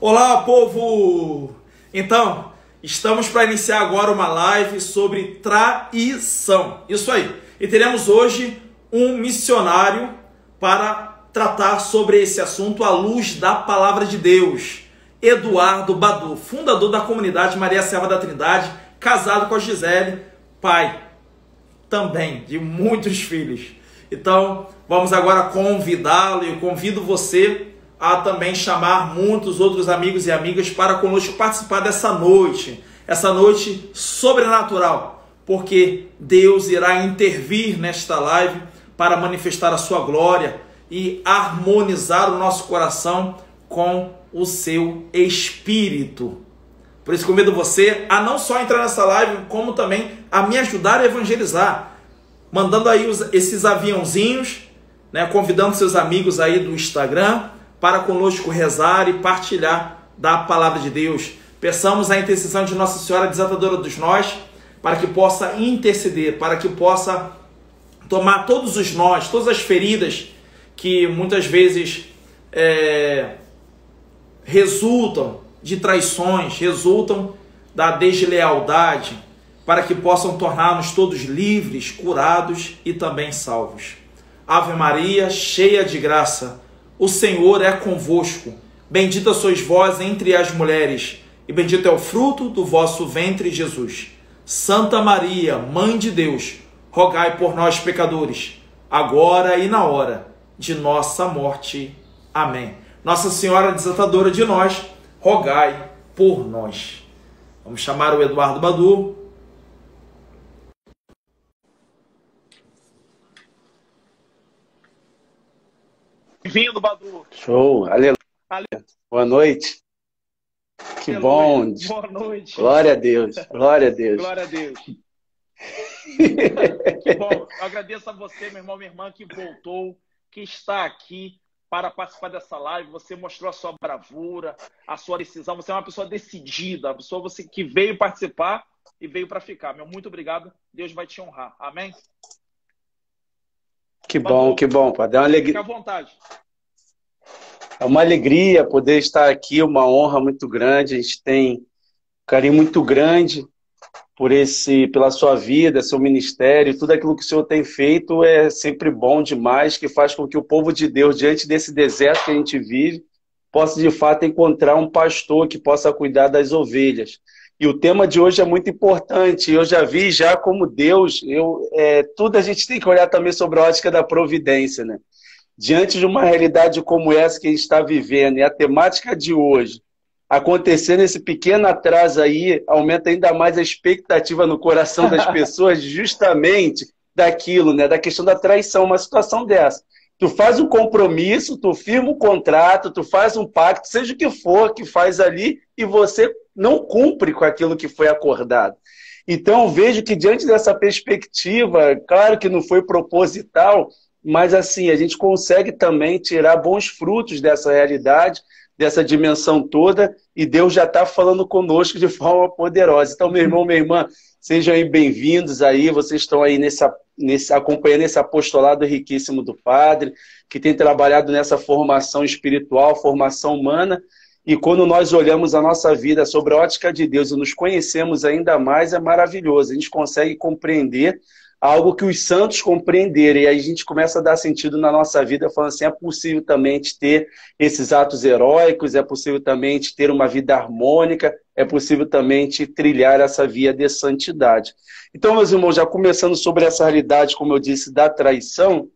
Olá, povo! Então, estamos para iniciar agora uma live sobre traição. Isso aí. E teremos hoje um missionário para tratar sobre esse assunto à luz da palavra de Deus. Eduardo Badu, fundador da comunidade Maria Serva da Trindade, casado com a Gisele, pai também de muitos filhos. Então, vamos agora convidá-lo e convido você a também chamar muitos outros amigos e amigas para conosco participar dessa noite, essa noite sobrenatural, porque Deus irá intervir nesta live para manifestar a sua glória e harmonizar o nosso coração com o seu espírito. Por isso convido você a não só entrar nessa live, como também a me ajudar a evangelizar, mandando aí os, esses aviãozinhos, né, convidando seus amigos aí do Instagram para conosco rezar e partilhar da palavra de Deus. Peçamos a intercessão de Nossa Senhora Desatadora dos Nós, para que possa interceder, para que possa tomar todos os nós, todas as feridas que muitas vezes é, resultam de traições, resultam da deslealdade, para que possam tornar-nos todos livres, curados e também salvos. Ave Maria, cheia de graça, o Senhor é convosco. Bendita sois vós entre as mulheres, e bendito é o fruto do vosso ventre, Jesus. Santa Maria, Mãe de Deus, rogai por nós, pecadores, agora e na hora de nossa morte. Amém. Nossa Senhora Desatadora de nós, rogai por nós. Vamos chamar o Eduardo Badu Bem-vindo, Badu. Show, aleluia. aleluia. Boa noite. Que aleluia. bom. Boa noite. Glória a Deus. Glória a Deus. Glória a Deus. que bom. Eu agradeço a você, meu irmão, minha irmã, que voltou, que está aqui para participar dessa live. Você mostrou a sua bravura, a sua decisão. Você é uma pessoa decidida, uma pessoa você que veio participar e veio para ficar. Meu muito obrigado. Deus vai te honrar. Amém. Que bom, que bom, Padre. É uma alegria. Fique à vontade. É uma alegria poder estar aqui, uma honra muito grande. A gente tem um carinho muito grande por esse, pela sua vida, seu ministério, tudo aquilo que o Senhor tem feito é sempre bom demais, que faz com que o povo de Deus, diante desse deserto que a gente vive, possa de fato encontrar um pastor que possa cuidar das ovelhas. E o tema de hoje é muito importante. Eu já vi já como Deus, eu, é, tudo a gente tem que olhar também sobre a ótica da providência, né? Diante de uma realidade como essa que a gente está vivendo e a temática de hoje, acontecendo esse pequeno atraso aí, aumenta ainda mais a expectativa no coração das pessoas, justamente daquilo, né? Da questão da traição, uma situação dessa. Tu faz um compromisso, tu firma um contrato, tu faz um pacto, seja o que for que faz ali, e você não cumpre com aquilo que foi acordado. Então, vejo que diante dessa perspectiva, claro que não foi proposital, mas assim, a gente consegue também tirar bons frutos dessa realidade, dessa dimensão toda, e Deus já está falando conosco de forma poderosa. Então, meu irmão, minha irmã, sejam bem-vindos aí, vocês estão aí nessa, nesse, acompanhando esse apostolado riquíssimo do Padre, que tem trabalhado nessa formação espiritual, formação humana, e quando nós olhamos a nossa vida sobre a ótica de Deus e nos conhecemos ainda mais, é maravilhoso. A gente consegue compreender algo que os santos compreenderam. E aí a gente começa a dar sentido na nossa vida, falando assim: é possível também ter esses atos heróicos, é possível também ter uma vida harmônica, é possível também trilhar essa via de santidade. Então, meus irmãos, já começando sobre essa realidade, como eu disse, da traição,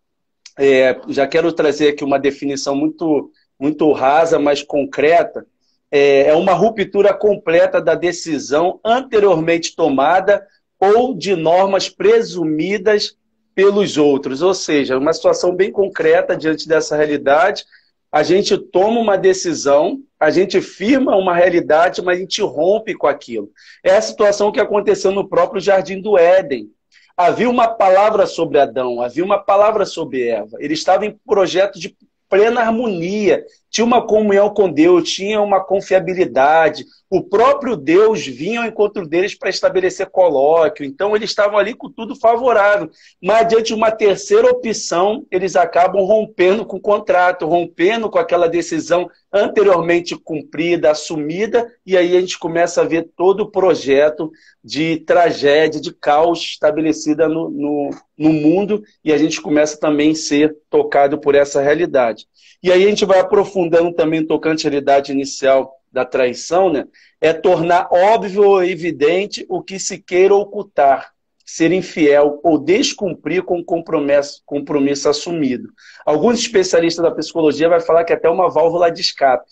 é, já quero trazer aqui uma definição muito muito rasa, mas concreta, é, é uma ruptura completa da decisão anteriormente tomada ou de normas presumidas pelos outros. Ou seja, uma situação bem concreta diante dessa realidade. A gente toma uma decisão, a gente firma uma realidade, mas a gente rompe com aquilo. É a situação que aconteceu no próprio Jardim do Éden. Havia uma palavra sobre Adão, havia uma palavra sobre Eva. Ele estava em projeto de plena harmonia, tinha uma comunhão com Deus, tinha uma confiabilidade. O próprio Deus vinha ao encontro deles para estabelecer colóquio. Então, eles estavam ali com tudo favorável. Mas, diante de uma terceira opção, eles acabam rompendo com o contrato, rompendo com aquela decisão anteriormente cumprida, assumida, e aí a gente começa a ver todo o projeto de tragédia, de caos estabelecida no, no, no mundo, e a gente começa também a ser tocado por essa realidade. E aí a gente vai aprofundando também tocante à realidade inicial da traição, né? É tornar óbvio ou evidente o que se queira ocultar, ser infiel ou descumprir com o compromisso, compromisso assumido. Alguns especialistas da psicologia vão falar que é até uma válvula de escape.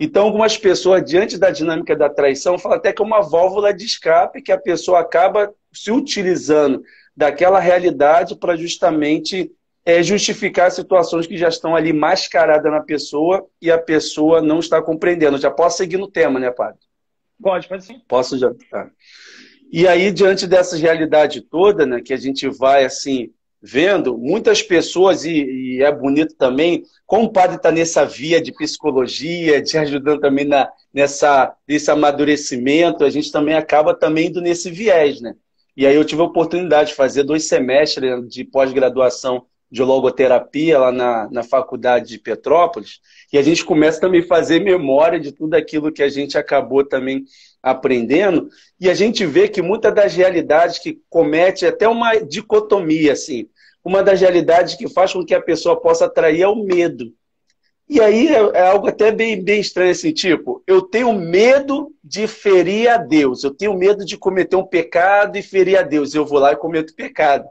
Então, algumas pessoas, diante da dinâmica da traição, falam até que é uma válvula de escape que a pessoa acaba se utilizando daquela realidade para justamente é, justificar situações que já estão ali mascaradas na pessoa e a pessoa não está compreendendo. Já posso seguir no tema, né, padre? Pode, pode sim. Posso já. Tá. E aí, diante dessa realidade toda, né, que a gente vai assim vendo, muitas pessoas, e, e é bonito também, como o padre está nessa via de psicologia, de ajudando também na, nessa, nesse amadurecimento, a gente também acaba também indo nesse viés, né? E aí eu tive a oportunidade de fazer dois semestres de pós-graduação de logoterapia lá na, na faculdade de Petrópolis, e a gente começa também a fazer memória de tudo aquilo que a gente acabou também aprendendo, e a gente vê que muitas das realidades que comete até uma dicotomia, assim, uma das realidades que faz com que a pessoa possa atrair é o medo. E aí é, é algo até bem, bem estranho, assim, tipo, eu tenho medo de ferir a Deus, eu tenho medo de cometer um pecado e ferir a Deus, eu vou lá e cometo pecado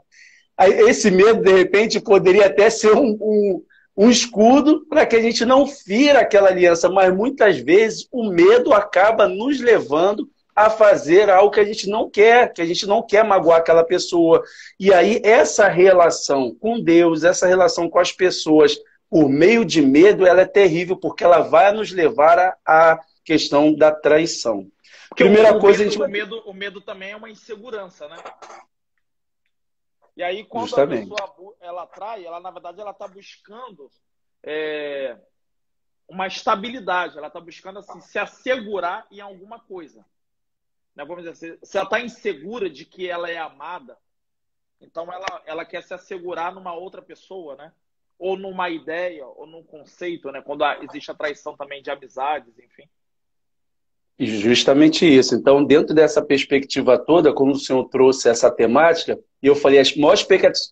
esse medo, de repente, poderia até ser um, um, um escudo para que a gente não fira aquela aliança, mas muitas vezes o medo acaba nos levando a fazer algo que a gente não quer, que a gente não quer magoar aquela pessoa. E aí, essa relação com Deus, essa relação com as pessoas, por meio de medo, ela é terrível, porque ela vai nos levar à questão da traição. Porque Primeira o, coisa, medo, a gente... o, medo, o medo também é uma insegurança, né? E aí, quando Justamente. a pessoa ela atrai, ela na verdade ela está buscando é, uma estabilidade, ela está buscando assim, se assegurar em alguma coisa. Né? Vamos dizer, assim, se ela está insegura de que ela é amada, então ela, ela quer se assegurar numa outra pessoa, né? Ou numa ideia, ou num conceito, né? Quando existe a traição também de amizades, enfim. Justamente isso. Então, dentro dessa perspectiva toda, como o senhor trouxe essa temática, eu falei, a maior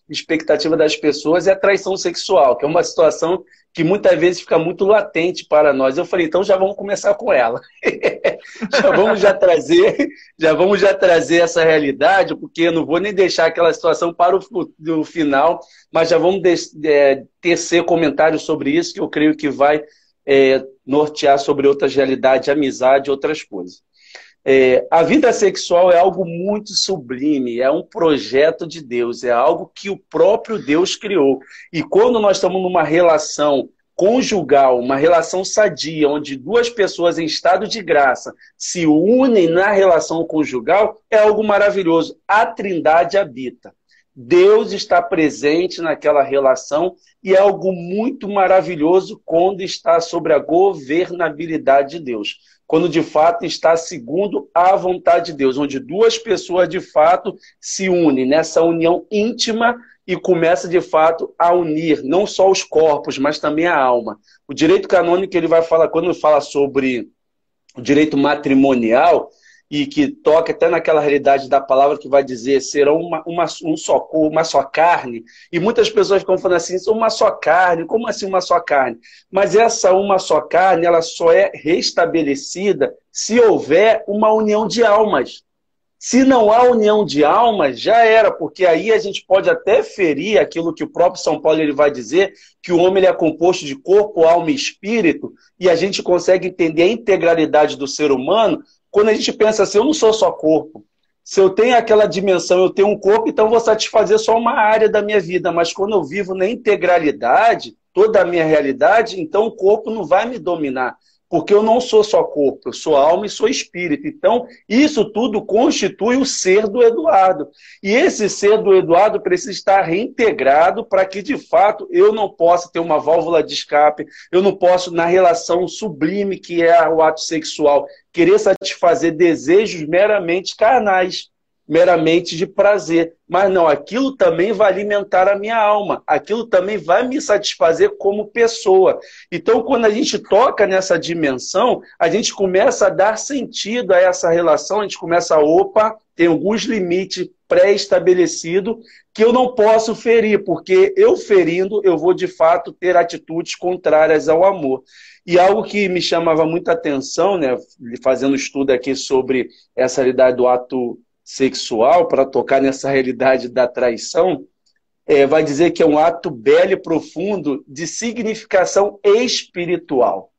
expectativa das pessoas é a traição sexual, que é uma situação que muitas vezes fica muito latente para nós. Eu falei, então já vamos começar com ela. já vamos já trazer, já vamos já trazer essa realidade, porque eu não vou nem deixar aquela situação para o, final, mas já vamos é, tecer comentários sobre isso, que eu creio que vai é, nortear sobre outras realidades, amizade, outras coisas. É, a vida sexual é algo muito sublime, é um projeto de Deus, é algo que o próprio Deus criou. E quando nós estamos numa relação conjugal, uma relação sadia, onde duas pessoas em estado de graça se unem na relação conjugal, é algo maravilhoso. A trindade habita. Deus está presente naquela relação e é algo muito maravilhoso quando está sobre a governabilidade de Deus. Quando de fato está segundo a vontade de Deus, onde duas pessoas de fato se unem nessa união íntima e começa de fato a unir não só os corpos, mas também a alma. O direito canônico ele vai falar quando fala sobre o direito matrimonial, e que toca até naquela realidade da palavra que vai dizer serão uma, uma, um só corpo, uma só carne. E muitas pessoas ficam falando assim, uma só carne, como assim uma só carne? Mas essa uma só carne, ela só é restabelecida se houver uma união de almas. Se não há união de almas, já era, porque aí a gente pode até ferir aquilo que o próprio São Paulo ele vai dizer, que o homem ele é composto de corpo, alma e espírito, e a gente consegue entender a integralidade do ser humano quando a gente pensa assim, eu não sou só corpo. Se eu tenho aquela dimensão, eu tenho um corpo, então vou satisfazer só uma área da minha vida. Mas quando eu vivo na integralidade, toda a minha realidade, então o corpo não vai me dominar. Porque eu não sou só corpo, eu sou alma e sou espírito. Então, isso tudo constitui o ser do Eduardo. E esse ser do Eduardo precisa estar reintegrado para que, de fato, eu não possa ter uma válvula de escape, eu não posso, na relação sublime que é o ato sexual, querer satisfazer desejos meramente carnais meramente de prazer. Mas não, aquilo também vai alimentar a minha alma, aquilo também vai me satisfazer como pessoa. Então, quando a gente toca nessa dimensão, a gente começa a dar sentido a essa relação, a gente começa a, opa, tem alguns limites pré-estabelecidos que eu não posso ferir, porque eu ferindo, eu vou de fato ter atitudes contrárias ao amor. E algo que me chamava muita atenção, né, fazendo estudo aqui sobre essa realidade do ato sexual, para tocar nessa realidade da traição, é, vai dizer que é um ato belo e profundo de significação espiritual.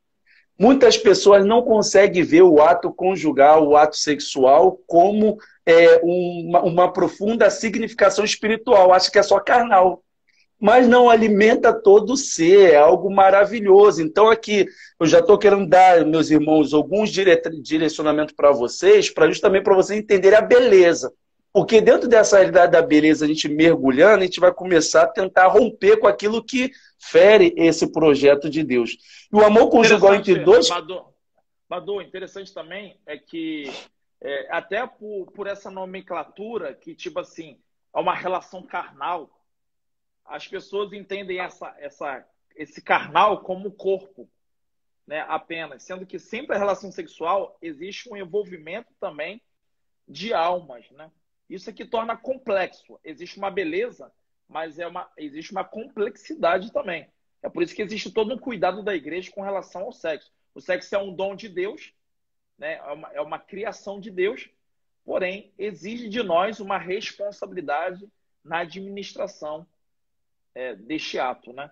Muitas pessoas não conseguem ver o ato conjugal, o ato sexual, como é, uma, uma profunda significação espiritual. Acha que é só carnal mas não alimenta todo o ser, é algo maravilhoso. Então, aqui, eu já estou querendo dar, meus irmãos, alguns direcionamentos para vocês, para justamente para vocês entenderem a beleza. Porque dentro dessa realidade da beleza, a gente mergulhando, a gente vai começar a tentar romper com aquilo que fere esse projeto de Deus. E o amor conjugal entre dois. Badu, Badu, interessante também é que, é, até por, por essa nomenclatura, que, tipo assim, é uma relação carnal, as pessoas entendem essa, essa, esse carnal como corpo, né, apenas, sendo que sempre a relação sexual existe um envolvimento também de almas, né? Isso é que torna complexo. Existe uma beleza, mas é uma, existe uma complexidade também. É por isso que existe todo um cuidado da igreja com relação ao sexo. O sexo é um dom de Deus, né? é, uma, é uma criação de Deus, porém exige de nós uma responsabilidade na administração é, deste ato, né?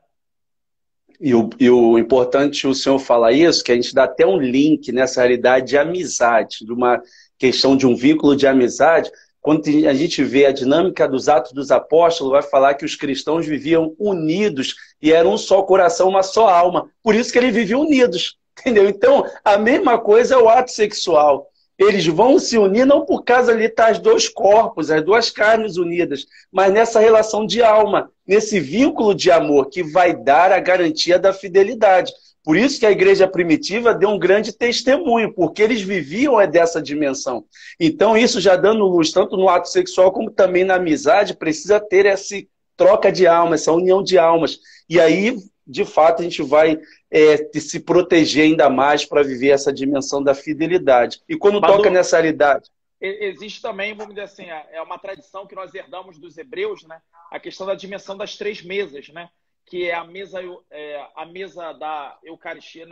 E o, e o importante o senhor falar isso, que a gente dá até um link nessa realidade de amizade, de uma questão de um vínculo de amizade. Quando a gente vê a dinâmica dos Atos dos Apóstolos, vai falar que os cristãos viviam unidos e eram um só coração, uma só alma. Por isso que eles viviam unidos, entendeu? Então, a mesma coisa é o ato sexual eles vão se unir não por causa ali tá os dois corpos, as duas carnes unidas, mas nessa relação de alma, nesse vínculo de amor que vai dar a garantia da fidelidade. Por isso que a igreja primitiva deu um grande testemunho, porque eles viviam é dessa dimensão. Então, isso já dando luz, tanto no ato sexual como também na amizade, precisa ter essa troca de almas, essa união de almas. E aí, de fato, a gente vai é, se proteger ainda mais para viver essa dimensão da fidelidade. E quando toca nessa realidade. Existe também, vamos dizer assim, é, é uma tradição que nós herdamos dos hebreus, né? A questão da dimensão das três mesas, né? Que é a mesa, é, a mesa da Eucaristia,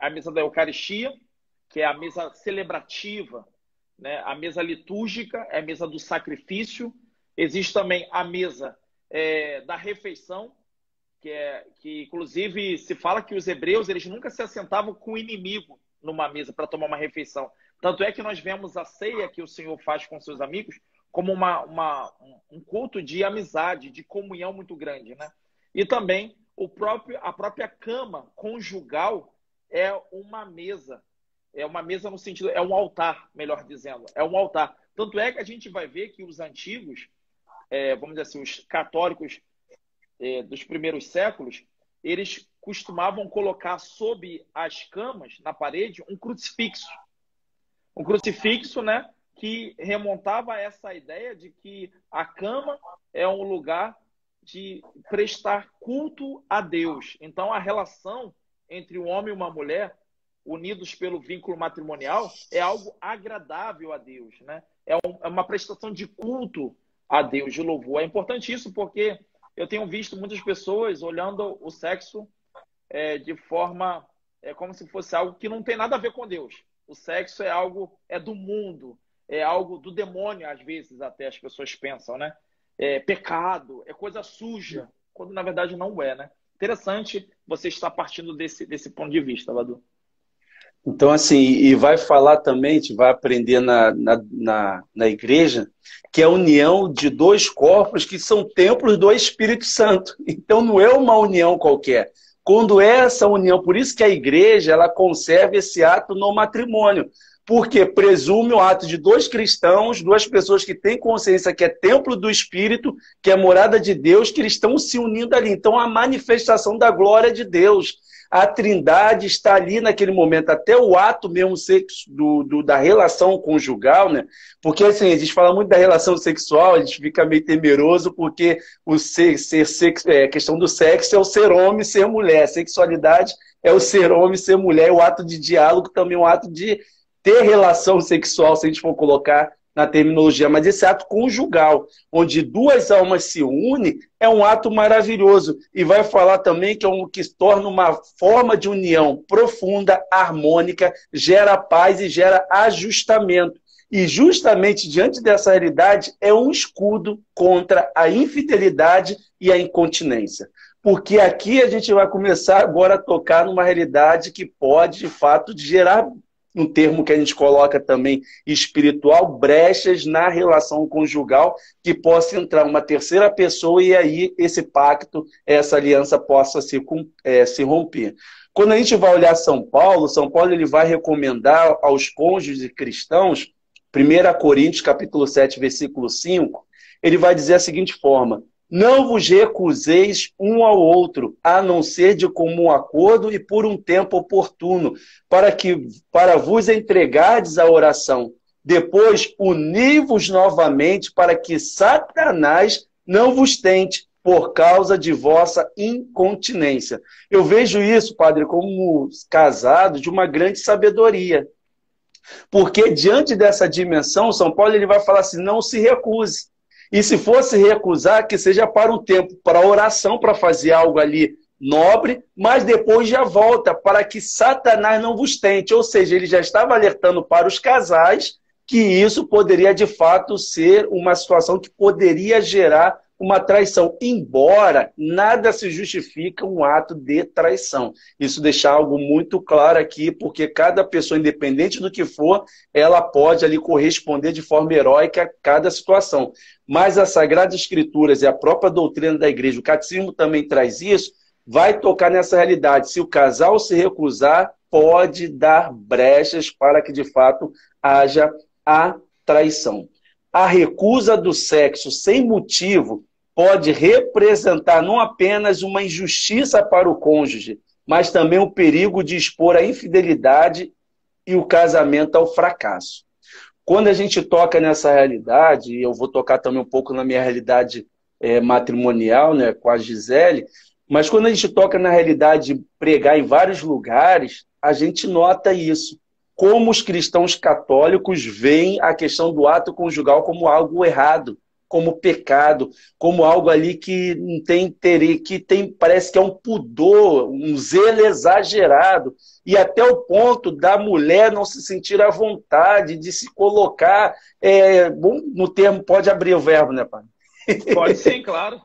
a mesa da Eucaristia, que é a mesa celebrativa, né? A mesa litúrgica, é a mesa do sacrifício. Existe também a mesa é, da refeição, que, é, que inclusive se fala que os hebreus eles nunca se assentavam com o inimigo numa mesa para tomar uma refeição. Tanto é que nós vemos a ceia que o Senhor faz com seus amigos como uma, uma, um culto de amizade, de comunhão muito grande, né? E também o próprio, a própria cama conjugal é uma mesa. É uma mesa no sentido, é um altar, melhor dizendo. É um altar. Tanto é que a gente vai ver que os antigos, é, vamos dizer assim, os católicos é, dos primeiros séculos, eles costumavam colocar sob as camas, na parede, um crucifixo. Um crucifixo, né? Que remontava a essa ideia de que a cama é um lugar de prestar culto a Deus. Então, a relação entre um homem e uma mulher, unidos pelo vínculo matrimonial, é algo agradável a Deus, né? É, um, é uma prestação de culto a Deus, de louvor. É importante isso porque eu tenho visto muitas pessoas olhando o sexo é, de forma é, como se fosse algo que não tem nada a ver com Deus. O sexo é algo é do mundo, é algo do demônio às vezes até as pessoas pensam, né? É pecado, é coisa suja, quando na verdade não é, né? Interessante você estar partindo desse, desse ponto de vista, Ladu. Então, assim, e vai falar também, a gente vai aprender na, na, na, na, igreja, que é a união de dois corpos que são templos do Espírito Santo. Então, não é uma união qualquer. quando essa união, por isso que a igreja ela conserva esse ato no matrimônio, porque presume o ato de dois cristãos, duas pessoas que têm consciência que é templo do Espírito, que é morada de Deus, que eles estão se unindo ali. Então, a manifestação da glória de Deus a trindade está ali naquele momento, até o ato mesmo sexo, do, do, da relação conjugal, né? Porque assim, a gente fala muito da relação sexual, a gente fica meio temeroso, porque o ser, ser sexo, é, a questão do sexo é o ser homem ser mulher, a sexualidade é o ser homem ser mulher, o ato de diálogo também é um ato de ter relação sexual, se a gente for colocar na terminologia, mas esse ato conjugal, onde duas almas se unem, é um ato maravilhoso. E vai falar também que é um que torna uma forma de união profunda, harmônica, gera paz e gera ajustamento. E justamente diante dessa realidade é um escudo contra a infidelidade e a incontinência. Porque aqui a gente vai começar agora a tocar numa realidade que pode, de fato, gerar um termo que a gente coloca também espiritual, brechas na relação conjugal, que possa entrar uma terceira pessoa e aí esse pacto, essa aliança possa se, é, se romper. Quando a gente vai olhar São Paulo, São Paulo ele vai recomendar aos cônjuges cristãos, 1 Coríntios capítulo 7, versículo 5, ele vai dizer a seguinte forma: não vos recuseis um ao outro, a não ser de comum acordo e por um tempo oportuno, para que para vos entregardes à oração. Depois uni-vos novamente, para que Satanás não vos tente por causa de vossa incontinência. Eu vejo isso, padre, como casado de uma grande sabedoria. Porque diante dessa dimensão, São Paulo ele vai falar assim: não se recuse. E se fosse recusar, que seja para um tempo, para oração, para fazer algo ali nobre, mas depois já volta para que Satanás não vos tente. Ou seja, ele já estava alertando para os casais que isso poderia de fato ser uma situação que poderia gerar uma traição, embora nada se justifica um ato de traição. Isso deixar algo muito claro aqui, porque cada pessoa, independente do que for, ela pode ali corresponder de forma heróica a cada situação. Mas as Sagradas Escrituras e a própria doutrina da igreja, o catecismo também traz isso, vai tocar nessa realidade. Se o casal se recusar, pode dar brechas para que de fato haja a traição. A recusa do sexo sem motivo pode representar não apenas uma injustiça para o cônjuge, mas também o perigo de expor a infidelidade e o casamento ao fracasso. Quando a gente toca nessa realidade, e eu vou tocar também um pouco na minha realidade é, matrimonial, né, com a Gisele, mas quando a gente toca na realidade de pregar em vários lugares, a gente nota isso. Como os cristãos católicos veem a questão do ato conjugal como algo errado, como pecado, como algo ali que não tem interesse, que tem, parece que é um pudor, um zelo exagerado, e até o ponto da mulher não se sentir à vontade de se colocar, é, bom, no termo, pode abrir o verbo, né, pai? Pode sim, claro.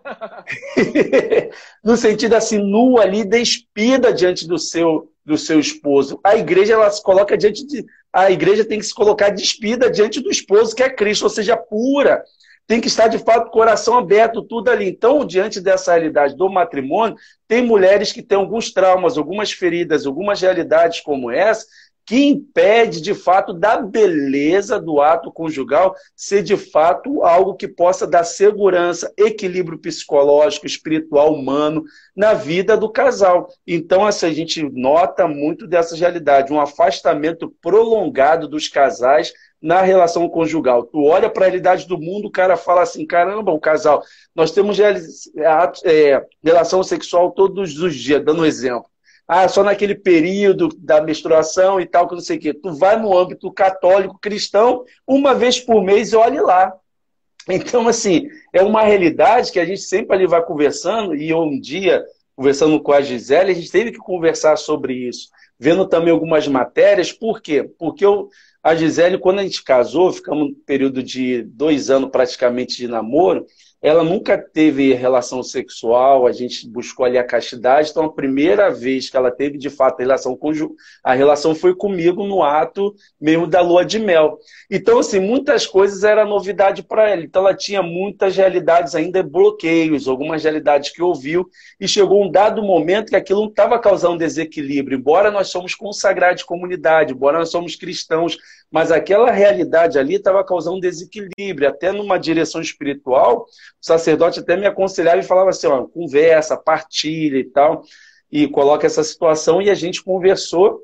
no sentido assim, nua ali, despida diante do seu, do seu esposo. A igreja, ela se coloca diante de. A igreja tem que se colocar despida diante do esposo, que é Cristo, ou seja, pura, tem que estar de fato coração aberto, tudo ali. Então, diante dessa realidade do matrimônio, tem mulheres que têm alguns traumas, algumas feridas, algumas realidades como essa, que impede de fato da beleza do ato conjugal ser de fato algo que possa dar segurança, equilíbrio psicológico, espiritual, humano na vida do casal. Então, assim, a gente nota muito dessa realidade, um afastamento prolongado dos casais na relação conjugal. Tu olha para a realidade do mundo, o cara fala assim: caramba, o casal, nós temos é, relação sexual todos os dias, dando um exemplo. Ah, só naquele período da menstruação e tal, que não sei o quê. Tu vai no âmbito católico cristão, uma vez por mês, e olhe lá. Então, assim, é uma realidade que a gente sempre ali vai conversando, e um dia, conversando com a Gisele, a gente teve que conversar sobre isso. Vendo também algumas matérias, por quê? Porque eu, a Gisele, quando a gente casou, ficamos um período de dois anos praticamente de namoro, ela nunca teve relação sexual, a gente buscou ali a castidade, então a primeira vez que ela teve de fato a relação com a relação foi comigo no ato mesmo da lua de mel. Então, assim, muitas coisas era novidade para ela. Então, ela tinha muitas realidades ainda bloqueios, algumas realidades que ouviu, e chegou um dado momento que aquilo não estava causando desequilíbrio, embora nós somos consagrados de comunidade, embora nós somos cristãos, mas aquela realidade ali estava causando desequilíbrio, até numa direção espiritual, o sacerdote até me aconselhava e falava assim, ó, conversa, partilha e tal, e coloca essa situação, e a gente conversou,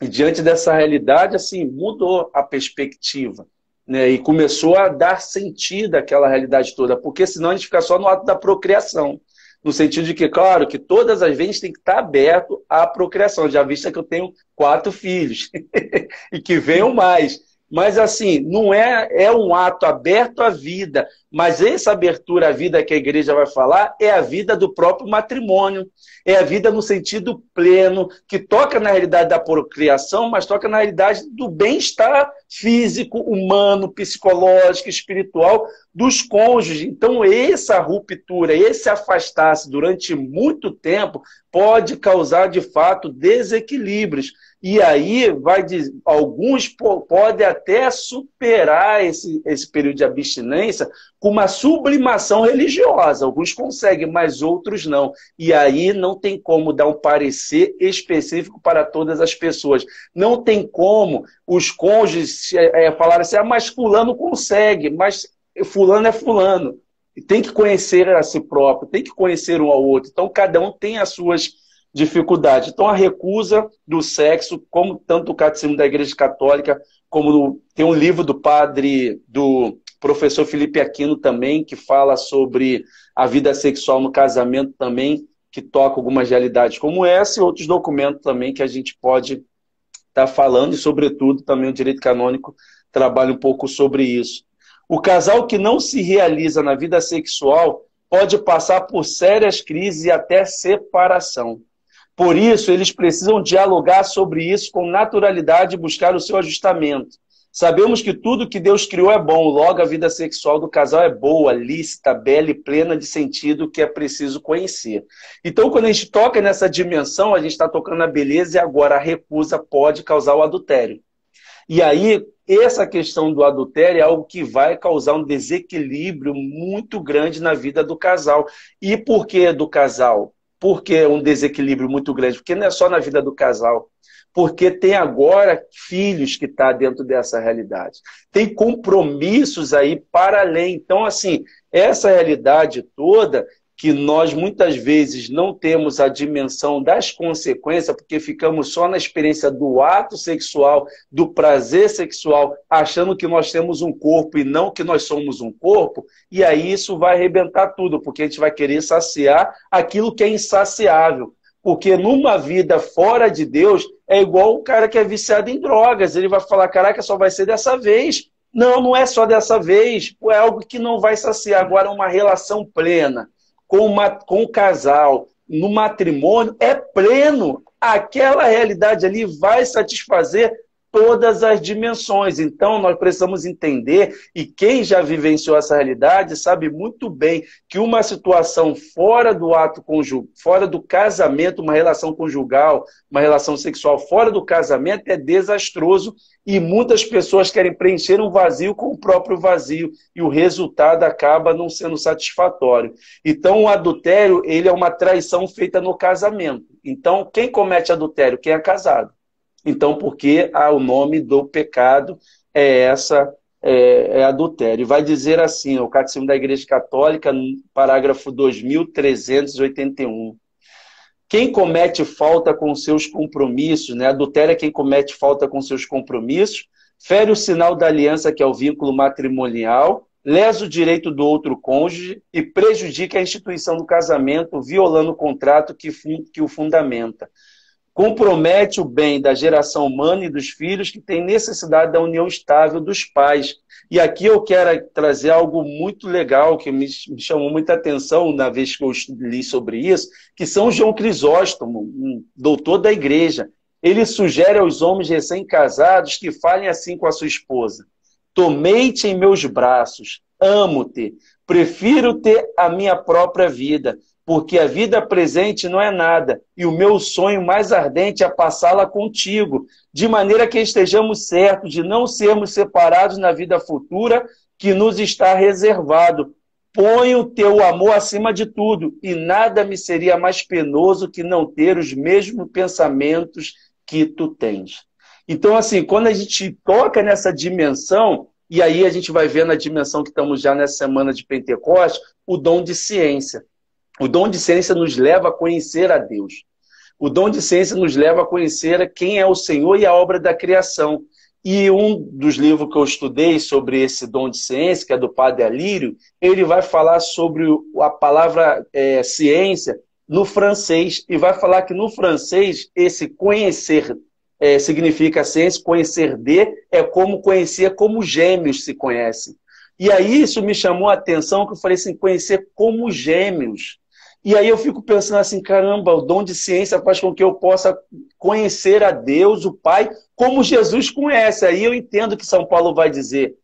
e diante dessa realidade, assim, mudou a perspectiva, né, e começou a dar sentido àquela realidade toda, porque senão a gente fica só no ato da procriação, no sentido de que, claro, que todas as vezes tem que estar aberto à procriação, já vista que eu tenho quatro filhos e que venham mais. Mas assim, não é, é um ato aberto à vida, mas essa abertura à vida que a igreja vai falar é a vida do próprio matrimônio, é a vida no sentido pleno, que toca na realidade da procriação, mas toca na realidade do bem-estar físico, humano, psicológico, espiritual dos cônjuges. Então, essa ruptura, esse afastar-se durante muito tempo pode causar de fato desequilíbrios. E aí vai alguns podem até superar esse, esse período de abstinência com uma sublimação religiosa. Alguns conseguem, mas outros não. E aí não tem como dar um parecer específico para todas as pessoas. Não tem como os cônjuges é, falar assim, ah, mas fulano consegue, mas fulano é fulano. Tem que conhecer a si próprio, tem que conhecer um ao outro. Então cada um tem as suas dificuldade. Então, a recusa do sexo, como tanto o Catecismo da Igreja Católica, como tem um livro do padre, do professor Felipe Aquino também, que fala sobre a vida sexual no casamento também, que toca algumas realidades como essa, e outros documentos também que a gente pode estar tá falando, e, sobretudo, também o direito canônico trabalha um pouco sobre isso. O casal que não se realiza na vida sexual pode passar por sérias crises e até separação. Por isso, eles precisam dialogar sobre isso com naturalidade e buscar o seu ajustamento. Sabemos que tudo que Deus criou é bom, logo a vida sexual do casal é boa, lícita, bela e plena de sentido que é preciso conhecer. Então, quando a gente toca nessa dimensão, a gente está tocando a beleza e agora a recusa pode causar o adultério. E aí, essa questão do adultério é algo que vai causar um desequilíbrio muito grande na vida do casal. E por que do casal? Por que um desequilíbrio muito grande? Porque não é só na vida do casal. Porque tem agora filhos que estão tá dentro dessa realidade. Tem compromissos aí para além. Então, assim, essa realidade toda que nós muitas vezes não temos a dimensão das consequências, porque ficamos só na experiência do ato sexual, do prazer sexual, achando que nós temos um corpo e não que nós somos um corpo, e aí isso vai arrebentar tudo, porque a gente vai querer saciar aquilo que é insaciável. Porque numa vida fora de Deus, é igual o cara que é viciado em drogas. Ele vai falar: caraca, só vai ser dessa vez. Não, não é só dessa vez. É algo que não vai saciar. Agora, uma relação plena com, uma, com o casal, no matrimônio, é pleno. Aquela realidade ali vai satisfazer todas as dimensões. Então, nós precisamos entender, e quem já vivenciou essa realidade sabe muito bem que uma situação fora do ato conjugal, fora do casamento, uma relação conjugal, uma relação sexual fora do casamento é desastroso e muitas pessoas querem preencher um vazio com o próprio vazio e o resultado acaba não sendo satisfatório. Então, o adultério, ele é uma traição feita no casamento. Então, quem comete adultério? Quem é casado. Então, porque ah, o nome do pecado é essa é, é adultério. Vai dizer assim, o Catecismo da Igreja Católica, parágrafo 2381. Quem comete falta com seus compromissos, né? Adultério é quem comete falta com seus compromissos, fere o sinal da aliança, que é o vínculo matrimonial, lesa o direito do outro cônjuge e prejudica a instituição do casamento, violando o contrato que, que o fundamenta. Compromete o bem da geração humana e dos filhos que têm necessidade da união estável dos pais, e aqui eu quero trazer algo muito legal que me, chamou muita atenção na vez que eu li sobre isso, que São João Crisóstomo, um doutor da igreja, ele sugere aos homens recém-casados que falem assim com a sua esposa. Tomei-te em meus braços, amo-te, prefiro-te a minha própria vida, porque a vida presente não é nada, e o meu sonho mais ardente é passá-la contigo, de maneira que estejamos certos de não sermos separados na vida futura que nos está reservado. Põe o teu amor acima de tudo, e nada me seria mais penoso que não ter os mesmos pensamentos que tu tens. Então, assim, quando a gente toca nessa dimensão, e aí a gente vai ver na dimensão que estamos já nessa semana de Pentecostes, o dom de ciência. O dom de ciência nos leva a conhecer a Deus. O dom de ciência nos leva a conhecer quem é o Senhor e a obra da criação. E um dos livros que eu estudei sobre esse dom de ciência, que é do Padre Alírio, ele vai falar sobre a palavra é, ciência no francês, e vai falar que no francês esse conhecer é, significa ciência, conhecer de é como conhecer como gêmeos se conhecem. E aí isso me chamou a atenção, que eu falei assim, conhecer como gêmeos. E aí eu fico pensando assim, caramba, o dom de ciência faz com que eu possa conhecer a Deus, o Pai, como Jesus conhece. Aí eu entendo que São Paulo vai dizer,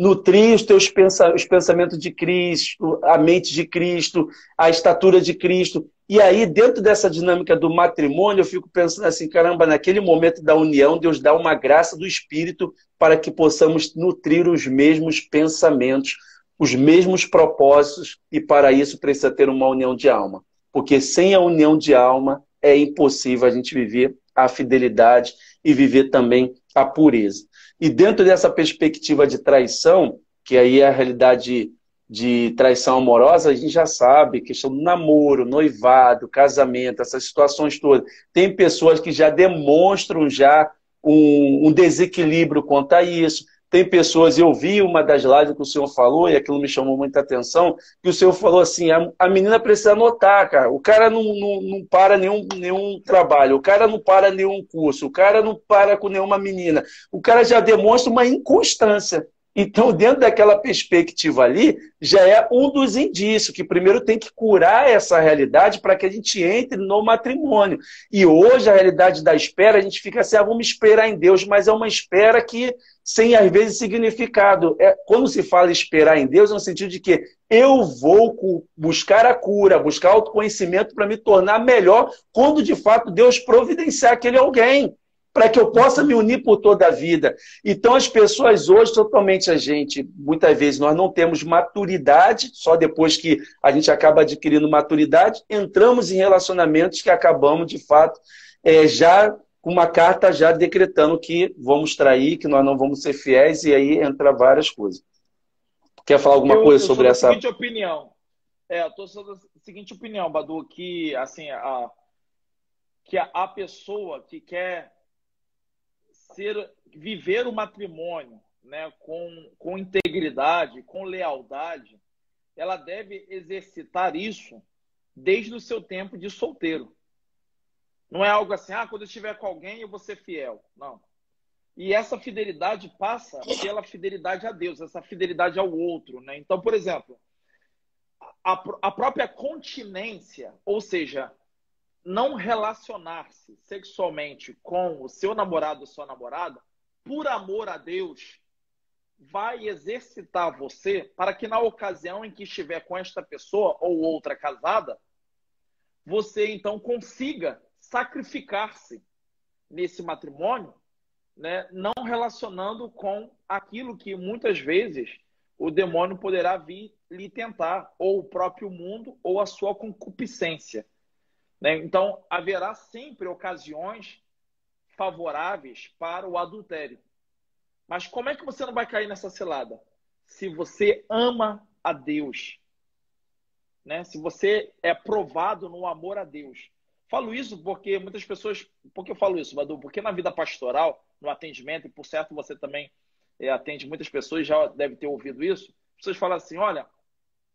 nutrir os teus os pensamentos de Cristo, a mente de Cristo, a estatura de Cristo. E aí, dentro dessa dinâmica do matrimônio, eu fico pensando assim: caramba, naquele momento da união, Deus dá uma graça do Espírito para que possamos nutrir os mesmos pensamentos, os mesmos propósitos, e para isso precisa ter uma união de alma. Porque sem a união de alma é impossível a gente viver a fidelidade e viver também a pureza. E dentro dessa perspectiva de traição, que aí é a realidade de traição amorosa, a gente já sabe, questão do namoro, noivado, casamento, essas situações todas. Tem pessoas que já demonstram já um, um desequilíbrio quanto a isso. Tem pessoas, eu vi uma das lives que o senhor falou, e aquilo me chamou muita atenção, que o senhor falou assim, a, a menina precisa anotar, cara. O cara não, não, não para nenhum, nenhum trabalho, o cara não para nenhum curso, o cara não para com nenhuma menina. O cara já demonstra uma inconstância. Então, dentro daquela perspectiva ali, já é um dos indícios que primeiro tem que curar essa realidade para que a gente entre no matrimônio. E hoje a realidade da espera, a gente fica assim, ah, vamos esperar em Deus, mas é uma espera que sem às vezes significado. É, quando se fala esperar em Deus, é no sentido de que eu vou buscar a cura, buscar autoconhecimento para me tornar melhor quando de fato Deus providenciar aquele alguém para que eu possa me unir por toda a vida. Então, as pessoas hoje, totalmente a gente, muitas vezes nós não temos maturidade, só depois que a gente acaba adquirindo maturidade, entramos em relacionamentos que acabamos, de fato, é, já com uma carta já decretando que vamos trair, que nós não vamos ser fiéis, e aí entra várias coisas. Quer falar alguma eu, coisa eu sobre essa? Seguinte opinião. É, eu estou sobre a seguinte opinião, Badu, que assim, a, que a, a pessoa que quer ser, viver o matrimônio né, com, com integridade, com lealdade, ela deve exercitar isso desde o seu tempo de solteiro. Não é algo assim, ah, quando eu estiver com alguém eu vou ser fiel. Não. E essa fidelidade passa pela fidelidade a Deus, essa fidelidade ao outro. Né? Então, por exemplo, a, a própria continência, ou seja, não relacionar-se sexualmente com o seu namorado ou sua namorada, por amor a Deus, vai exercitar você para que na ocasião em que estiver com esta pessoa ou outra casada, você então consiga sacrificar-se nesse matrimônio, né, não relacionando com aquilo que muitas vezes o demônio poderá vir lhe tentar, ou o próprio mundo, ou a sua concupiscência. Né? Então, haverá sempre ocasiões favoráveis para o adultério. Mas como é que você não vai cair nessa cilada? Se você ama a Deus, né? se você é provado no amor a Deus. Falo isso porque muitas pessoas. Por que eu falo isso, Badu? Porque na vida pastoral, no atendimento, e por certo você também é, atende muitas pessoas, já deve ter ouvido isso. Pessoas falam assim: olha,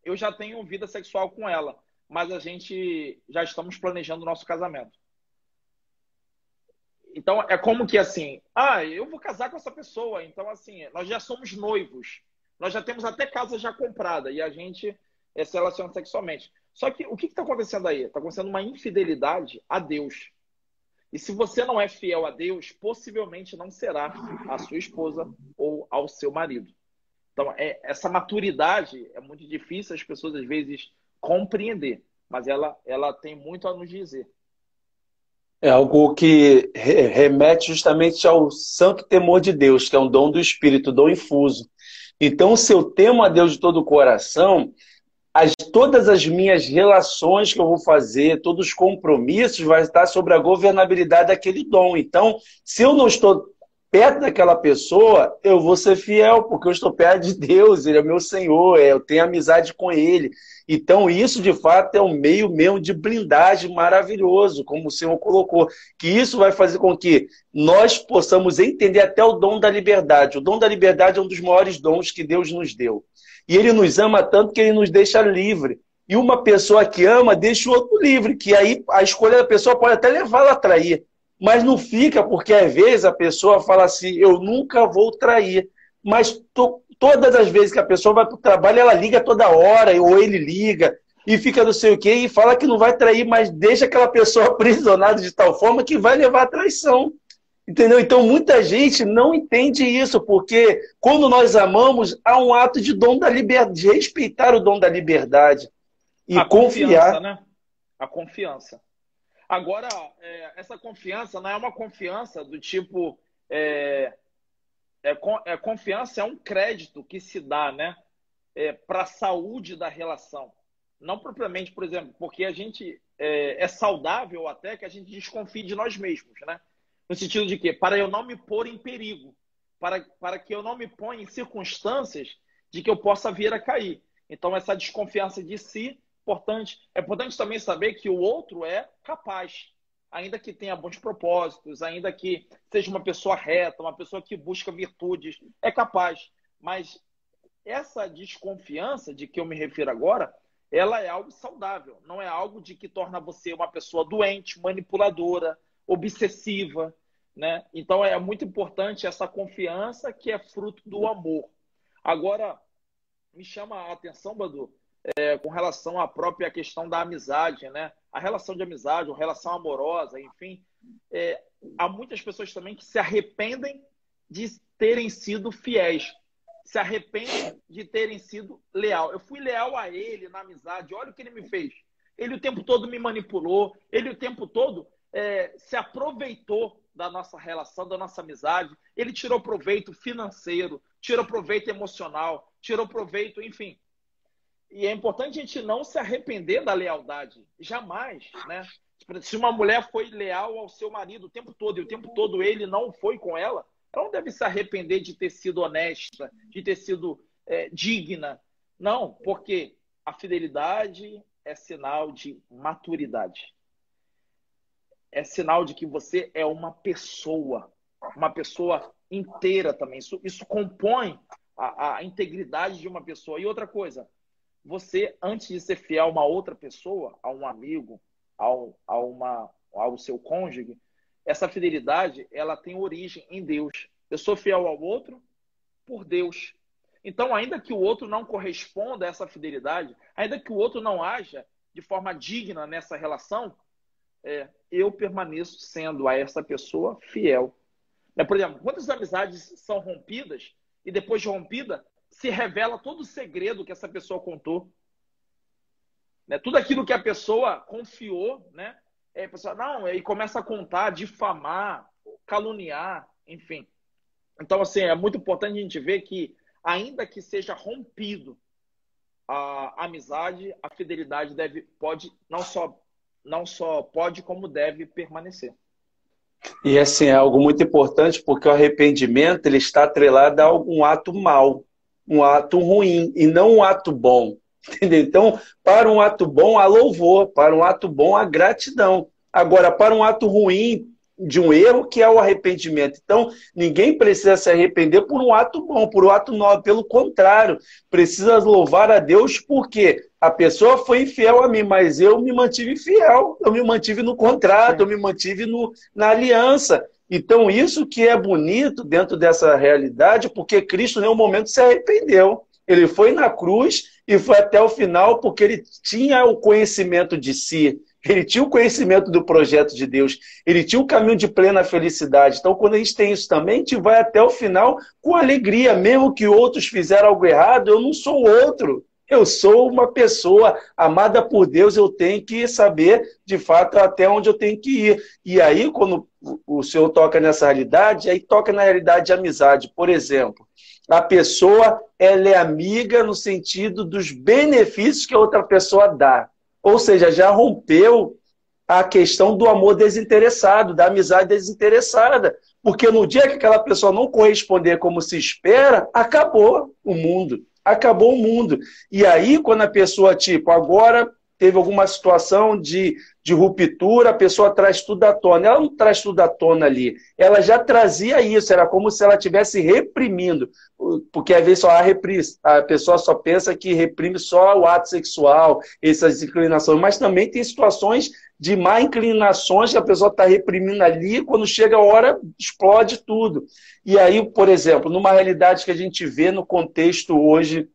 eu já tenho vida sexual com ela, mas a gente já estamos planejando o nosso casamento. Então, é como que assim, ah, eu vou casar com essa pessoa, então assim, nós já somos noivos, nós já temos até casa já comprada e a gente é, se relaciona sexualmente. Só que o que está acontecendo aí? Está acontecendo uma infidelidade a Deus. E se você não é fiel a Deus, possivelmente não será a sua esposa ou ao seu marido. Então, é, essa maturidade é muito difícil as pessoas às vezes compreender, mas ela, ela tem muito a nos dizer. É algo que remete justamente ao santo temor de Deus, que é um dom do Espírito, dom infuso. Então, se eu temo a Deus de todo o coração, as, todas as minhas relações que eu vou fazer, todos os compromissos, vai estar sobre a governabilidade daquele dom. Então, se eu não estou perto daquela pessoa, eu vou ser fiel, porque eu estou perto de Deus, Ele é meu Senhor, é, eu tenho amizade com Ele. Então, isso de fato é um meio mesmo de blindagem maravilhoso, como o Senhor colocou, que isso vai fazer com que nós possamos entender até o dom da liberdade. O dom da liberdade é um dos maiores dons que Deus nos deu. E Ele nos ama tanto que Ele nos deixa livre. E uma pessoa que ama deixa o outro livre, que aí a escolha da pessoa pode até levá-la a trair. Mas não fica, porque às vezes a pessoa fala assim: eu nunca vou trair. Mas tô, todas as vezes que a pessoa vai para o trabalho, ela liga toda hora, ou ele liga, e fica não sei o quê, e fala que não vai trair, mas deixa aquela pessoa aprisionada de tal forma que vai levar à traição. Entendeu? Então muita gente não entende isso, porque quando nós amamos, há um ato de dom da liberdade, de respeitar o dom da liberdade e a confiar. Né? A confiança. Agora, é, essa confiança não é uma confiança do tipo. É, é, é, confiança é um crédito que se dá né, é, para a saúde da relação. Não propriamente, por exemplo, porque a gente é, é, saudável até que a gente desconfie de nós mesmos, né? No sentido de que, para eu não me pôr em perigo, para, para que eu não me ponha em circunstâncias de que eu possa vir a cair. Então, essa desconfiança de si, importante. É importante também saber que o outro é capaz ainda que tenha bons propósitos, ainda que seja uma pessoa reta, uma pessoa que busca virtudes, é capaz. Mas essa desconfiança de que eu me refiro agora, ela é algo saudável, não é algo de que torna você uma pessoa doente, manipuladora, obsessiva, né? Então é muito importante essa confiança que é fruto do amor. Agora, me chama a atenção, Badu, é, com relação à própria questão da amizade, né? A relação de amizade, a relação amorosa, enfim. É, há muitas pessoas também que se arrependem de terem sido fiéis, se arrependem de terem sido leal. Eu fui leal a ele na amizade, olha o que ele me fez. Ele o tempo todo me manipulou, ele o tempo todo é, se aproveitou da nossa relação, da nossa amizade. Ele tirou proveito financeiro, tirou proveito emocional, tirou proveito, enfim. E é importante a gente não se arrepender da lealdade. Jamais, né? Se uma mulher foi leal ao seu marido o tempo todo e o tempo todo ele não foi com ela, ela não deve se arrepender de ter sido honesta, de ter sido é, digna. Não, porque a fidelidade é sinal de maturidade. É sinal de que você é uma pessoa, uma pessoa inteira também. Isso, isso compõe a, a integridade de uma pessoa. E outra coisa, você, antes de ser fiel a uma outra pessoa, a um amigo, ao, a uma, ao seu cônjuge, essa fidelidade ela tem origem em Deus. Eu sou fiel ao outro por Deus. Então, ainda que o outro não corresponda a essa fidelidade, ainda que o outro não haja de forma digna nessa relação, é, eu permaneço sendo a essa pessoa fiel. É, por exemplo, quantas amizades são rompidas e depois de rompida se revela todo o segredo que essa pessoa contou. Né? Tudo aquilo que a pessoa confiou, né? É, a pessoa, não, e começa a contar, difamar, caluniar, enfim. Então, assim, é muito importante a gente ver que, ainda que seja rompido a amizade, a fidelidade deve, pode, não só, não só pode, como deve permanecer. E assim, é algo muito importante porque o arrependimento ele está atrelado a algum ato mal um ato ruim e não um ato bom. Entendeu? Então, para um ato bom, há louvor, para um ato bom, há gratidão. Agora, para um ato ruim de um erro, que é o arrependimento. Então, ninguém precisa se arrepender por um ato bom, por um ato nobre. Pelo contrário, precisa louvar a Deus porque a pessoa foi infiel a mim, mas eu me mantive fiel, eu me mantive no contrato, eu me mantive no, na aliança. Então, isso que é bonito dentro dessa realidade, porque Cristo em nenhum momento se arrependeu. Ele foi na cruz e foi até o final porque ele tinha o conhecimento de si, ele tinha o conhecimento do projeto de Deus, ele tinha o caminho de plena felicidade. Então, quando a gente tem isso também, a gente vai até o final com alegria, mesmo que outros fizeram algo errado, eu não sou outro. Eu sou uma pessoa amada por Deus, eu tenho que saber, de fato, até onde eu tenho que ir. E aí, quando o senhor toca nessa realidade, aí toca na realidade de amizade. Por exemplo, a pessoa ela é amiga no sentido dos benefícios que a outra pessoa dá. Ou seja, já rompeu a questão do amor desinteressado, da amizade desinteressada. Porque no dia que aquela pessoa não corresponder como se espera, acabou o mundo. Acabou o mundo. E aí, quando a pessoa, tipo, agora teve alguma situação de, de ruptura, a pessoa traz tudo à tona. Ela não traz tudo à tona ali. Ela já trazia isso, era como se ela estivesse reprimindo. Porque às vezes só repris, a pessoa só pensa que reprime só o ato sexual, essas inclinações, mas também tem situações de má inclinações que a pessoa está reprimindo ali, quando chega a hora, explode tudo. E aí, por exemplo, numa realidade que a gente vê no contexto hoje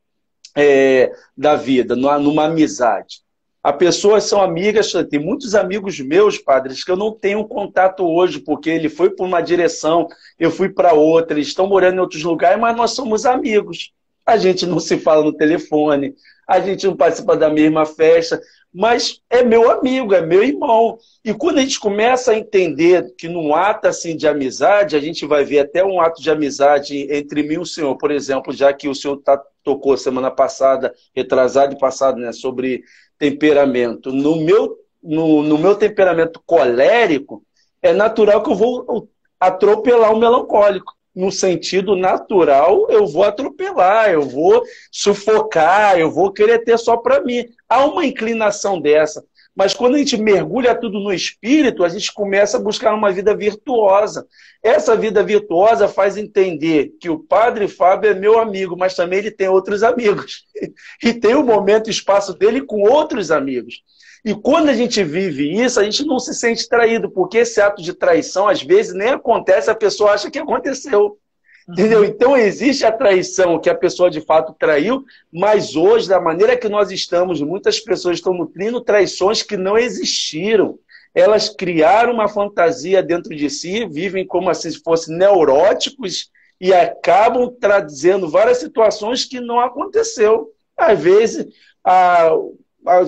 é, da vida, numa, numa amizade. As pessoas são amigas, tem muitos amigos meus, padres, que eu não tenho contato hoje, porque ele foi por uma direção, eu fui para outra, eles estão morando em outros lugares, mas nós somos amigos. A gente não se fala no telefone, a gente não participa da mesma festa, mas é meu amigo, é meu irmão. E quando a gente começa a entender que num ato assim de amizade, a gente vai ver até um ato de amizade entre mim e o senhor, por exemplo, já que o senhor tá, tocou semana passada, retrasado e passado, né, sobre temperamento. No meu, no, no meu temperamento colérico, é natural que eu vou atropelar o melancólico. No sentido natural, eu vou atropelar, eu vou sufocar, eu vou querer ter só para mim. Há uma inclinação dessa. Mas quando a gente mergulha tudo no espírito, a gente começa a buscar uma vida virtuosa. Essa vida virtuosa faz entender que o Padre Fábio é meu amigo, mas também ele tem outros amigos. E tem o momento e espaço dele com outros amigos. E quando a gente vive isso, a gente não se sente traído, porque esse ato de traição, às vezes, nem acontece, a pessoa acha que aconteceu. Entendeu? Então existe a traição que a pessoa de fato traiu, mas hoje, da maneira que nós estamos, muitas pessoas estão nutrindo traições que não existiram. Elas criaram uma fantasia dentro de si, vivem como se fossem neuróticos e acabam trazendo várias situações que não aconteceu. Às vezes, a,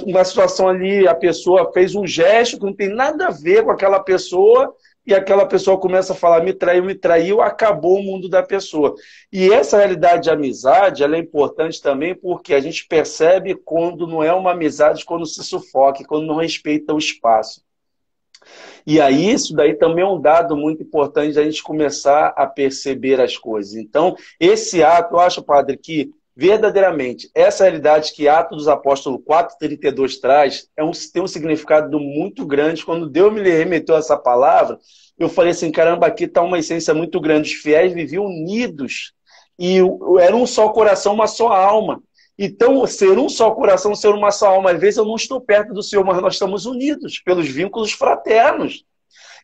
uma situação ali, a pessoa fez um gesto que não tem nada a ver com aquela pessoa, e aquela pessoa começa a falar, me traiu, me traiu, acabou o mundo da pessoa. E essa realidade de amizade, ela é importante também porque a gente percebe quando não é uma amizade, quando se sufoca, quando não respeita o espaço. E aí, isso daí também é um dado muito importante a gente começar a perceber as coisas. Então, esse ato, eu acho, padre, que verdadeiramente essa realidade que Atos dos Apóstolos 4,32 traz é um, tem um significado muito grande. Quando Deus me remeteu essa palavra, eu falei assim: caramba, aqui está uma essência muito grande. Os fiéis viviam unidos e era um só coração, uma só alma. Então, ser um só coração, ser uma só alma, às vezes eu não estou perto do Senhor, mas nós estamos unidos pelos vínculos fraternos.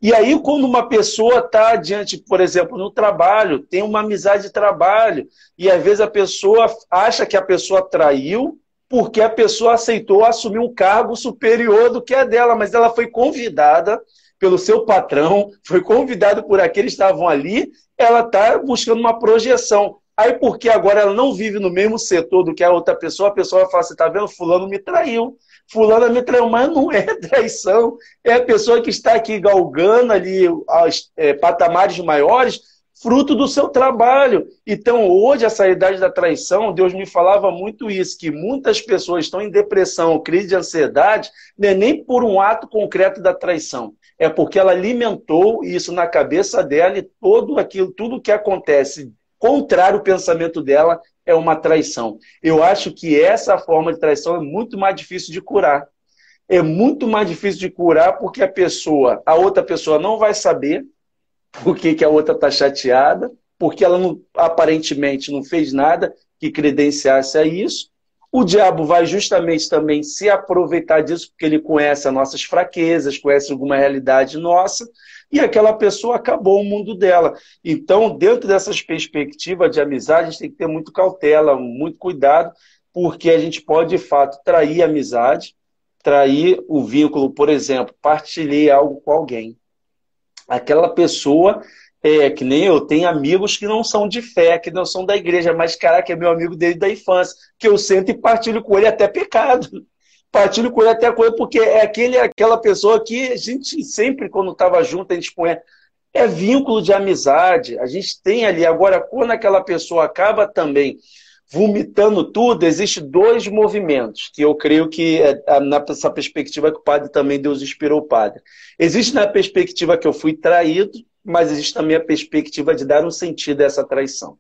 E aí, quando uma pessoa está diante, por exemplo, no trabalho, tem uma amizade de trabalho, e às vezes a pessoa acha que a pessoa traiu porque a pessoa aceitou assumir um cargo superior do que é dela, mas ela foi convidada pelo seu patrão, foi convidada por aqueles que estavam ali, ela está buscando uma projeção. Aí, porque agora ela não vive no mesmo setor do que a outra pessoa, a pessoa falar: você está vendo? Fulano me traiu fulano me traiu, mas não é traição. É a pessoa que está aqui galgando ali aos é, patamares maiores, fruto do seu trabalho. Então, hoje, essa idade da traição, Deus me falava muito isso, que muitas pessoas estão em depressão, crise de ansiedade, não é nem por um ato concreto da traição. É porque ela alimentou isso na cabeça dela e todo aquilo, tudo que acontece contrário ao pensamento dela, é uma traição. Eu acho que essa forma de traição é muito mais difícil de curar. É muito mais difícil de curar porque a pessoa, a outra pessoa não vai saber por que, que a outra está chateada, porque ela não, aparentemente não fez nada que credenciasse a isso. O diabo vai justamente também se aproveitar disso, porque ele conhece as nossas fraquezas, conhece alguma realidade nossa, e aquela pessoa acabou o mundo dela. Então, dentro dessas perspectivas de amizade, a gente tem que ter muito cautela, muito cuidado, porque a gente pode, de fato, trair a amizade, trair o vínculo, por exemplo, partilhei algo com alguém. Aquela pessoa é que nem eu, tem amigos que não são de fé, que não são da igreja, mas caraca, é meu amigo desde da infância, que eu sento e partilho com ele até pecado. Partilho com ele até coisa, porque é aquele, aquela pessoa que a gente sempre, quando estava junto, a gente põe. É vínculo de amizade. A gente tem ali. Agora, quando aquela pessoa acaba também vomitando tudo, existe dois movimentos que eu creio que é nessa perspectiva que o padre também Deus inspirou o padre. Existe na perspectiva que eu fui traído, mas existe também a perspectiva de dar um sentido a essa traição.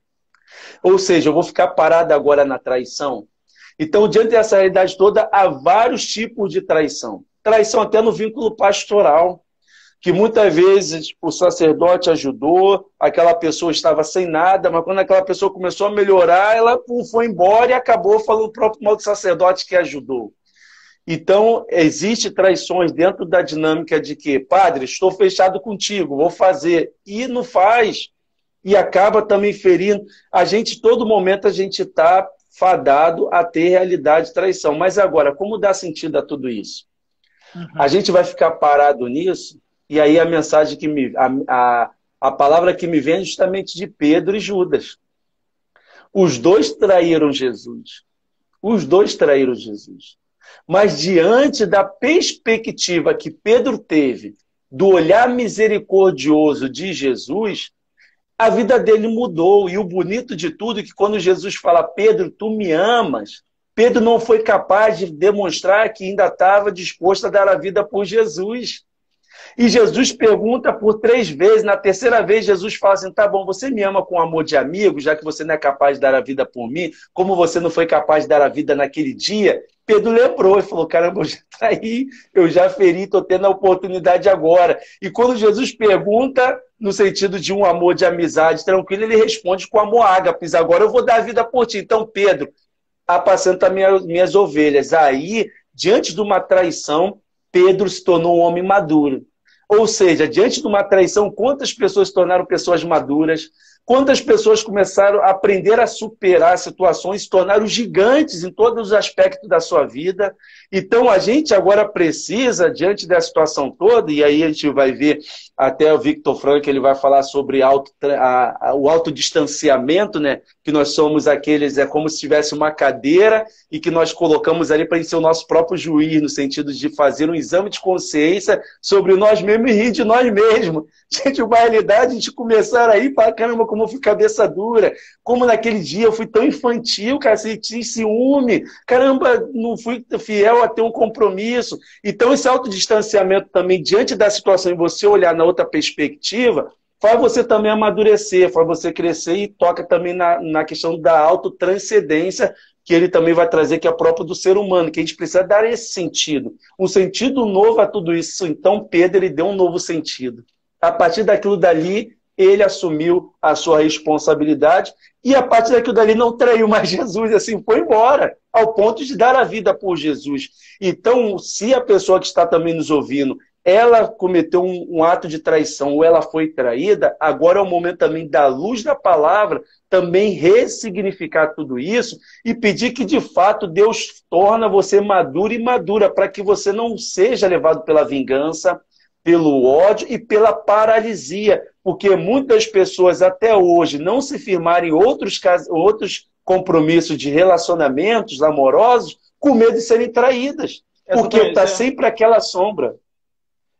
Ou seja, eu vou ficar parado agora na traição. Então, diante dessa realidade toda, há vários tipos de traição. Traição até no vínculo pastoral que muitas vezes o sacerdote ajudou, aquela pessoa estava sem nada, mas quando aquela pessoa começou a melhorar, ela foi embora e acabou falando o próprio mal do sacerdote que ajudou. Então, existe traições dentro da dinâmica de que, padre, estou fechado contigo, vou fazer, e não faz, e acaba também ferindo. A gente, todo momento, a gente está fadado a ter realidade de traição. Mas agora, como dá sentido a tudo isso? Uhum. A gente vai ficar parado nisso? E aí a mensagem que me. A, a, a palavra que me vem é justamente de Pedro e Judas. Os dois traíram Jesus. Os dois traíram Jesus. Mas diante da perspectiva que Pedro teve do olhar misericordioso de Jesus, a vida dele mudou. E o bonito de tudo é que quando Jesus fala, Pedro, tu me amas, Pedro não foi capaz de demonstrar que ainda estava disposto a dar a vida por Jesus. E Jesus pergunta por três vezes. Na terceira vez, Jesus fala assim: tá bom, você me ama com amor de amigo, já que você não é capaz de dar a vida por mim, como você não foi capaz de dar a vida naquele dia? Pedro lembrou e falou: caramba, eu já traí, eu já feri, estou tendo a oportunidade agora. E quando Jesus pergunta, no sentido de um amor de amizade tranquilo, ele responde com amor ágapes: agora eu vou dar a vida por ti. Então, Pedro, apacenta minhas, minhas ovelhas. Aí, diante de uma traição, Pedro se tornou um homem maduro. Ou seja, diante de uma traição, quantas pessoas se tornaram pessoas maduras, quantas pessoas começaram a aprender a superar situações, se tornaram gigantes em todos os aspectos da sua vida. Então a gente agora precisa, diante da situação toda, e aí a gente vai ver até o Victor Frank, ele vai falar sobre auto, a, a, o autodistanciamento, né? Que nós somos aqueles, é como se tivesse uma cadeira e que nós colocamos ali para ser o nosso próprio juiz, no sentido de fazer um exame de consciência sobre nós mesmos e rir de nós mesmos. Gente, uma realidade, a gente começar aí, para caramba, como eu fui cabeça dura, como naquele dia eu fui tão infantil, cara, senti ciúme, caramba, não fui fiel a ter um compromisso. Então, esse autodistanciamento também, diante da situação, e você olhar na outra perspectiva, faz você também amadurecer, faz você crescer e toca também na, na questão da autotranscendência, que ele também vai trazer, que é próprio do ser humano, que a gente precisa dar esse sentido. Um sentido novo a tudo isso. Então, Pedro, ele deu um novo sentido. A partir daquilo dali, ele assumiu a sua responsabilidade e a partir daquilo dali não traiu mais Jesus, assim, foi embora, ao ponto de dar a vida por Jesus. Então, se a pessoa que está também nos ouvindo, ela cometeu um, um, ato de traição ou ela foi traída, agora é o momento também da luz da palavra também ressignificar tudo isso e pedir que de fato Deus torna você maduro e madura para que você não seja levado pela vingança, pelo ódio e pela paralisia, porque muitas pessoas até hoje não se firmarem em outros, outros compromissos de relacionamentos amorosos com medo de serem traídas, porque está sempre aquela sombra.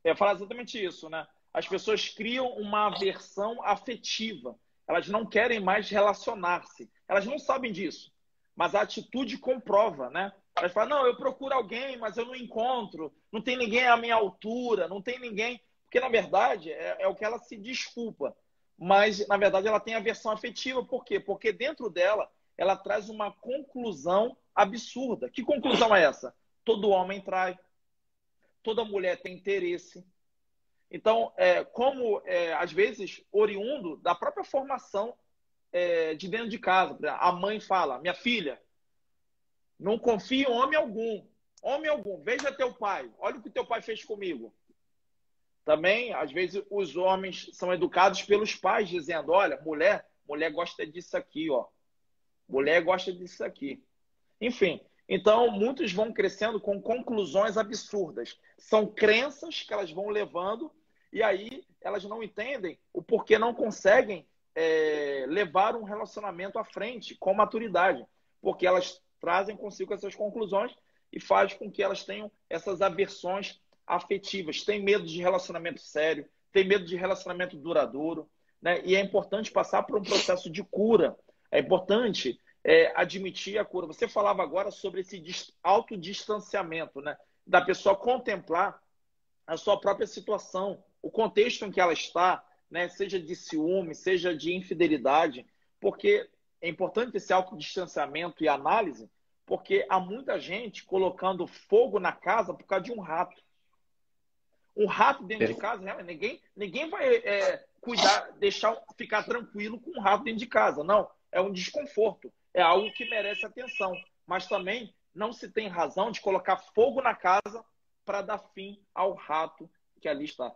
É falar exatamente isso, né? As pessoas criam uma aversão afetiva. Elas não querem mais relacionar-se. Elas não sabem disso. Mas a atitude comprova, né? Elas falam, não, eu procuro alguém, mas eu não encontro. Não tem ninguém à minha altura, não tem ninguém. Porque, na verdade, é, é o que ela se desculpa. Mas, na verdade, ela tem aversão afetiva. Por quê? Porque dentro dela, ela traz uma conclusão absurda. Que conclusão é essa? Todo homem trai toda mulher tem interesse. Então, é, como é, às vezes oriundo da própria formação é, de dentro de casa, a mãe fala: minha filha, não confie em homem algum, homem algum, veja teu pai, olha o que teu pai fez comigo. Também, às vezes, os homens são educados pelos pais, dizendo: olha, mulher, mulher gosta disso aqui, ó. Mulher gosta disso aqui. Enfim, Então, muitos vão crescendo com conclusões absurdas. São crenças que elas vão levando e aí elas não entendem o porquê não conseguem é, levar um relacionamento à frente com maturidade, porque elas trazem consigo essas conclusões e faz com que elas tenham essas aversões afetivas, tem medo de relacionamento sério, tem medo de relacionamento duradouro, né? E é importante passar por um processo de cura. É importante é, admitir a cura. Você falava agora sobre esse autodistanciamento, né? Da pessoa contemplar a sua própria situação, o contexto em que ela está, né? Seja de ciúme, seja de infidelidade, porque é importante esse autodistanciamento e análise, porque há muita gente colocando fogo na casa por causa de um rato. Um rato dentro de casa, né? ninguém, ninguém vai é, cuidar, deixar ficar tranquilo com um rato dentro de casa. Não, é um desconforto, é algo que merece atenção. Mas também não se tem razão de colocar fogo na casa para dar fim ao rato que ali está.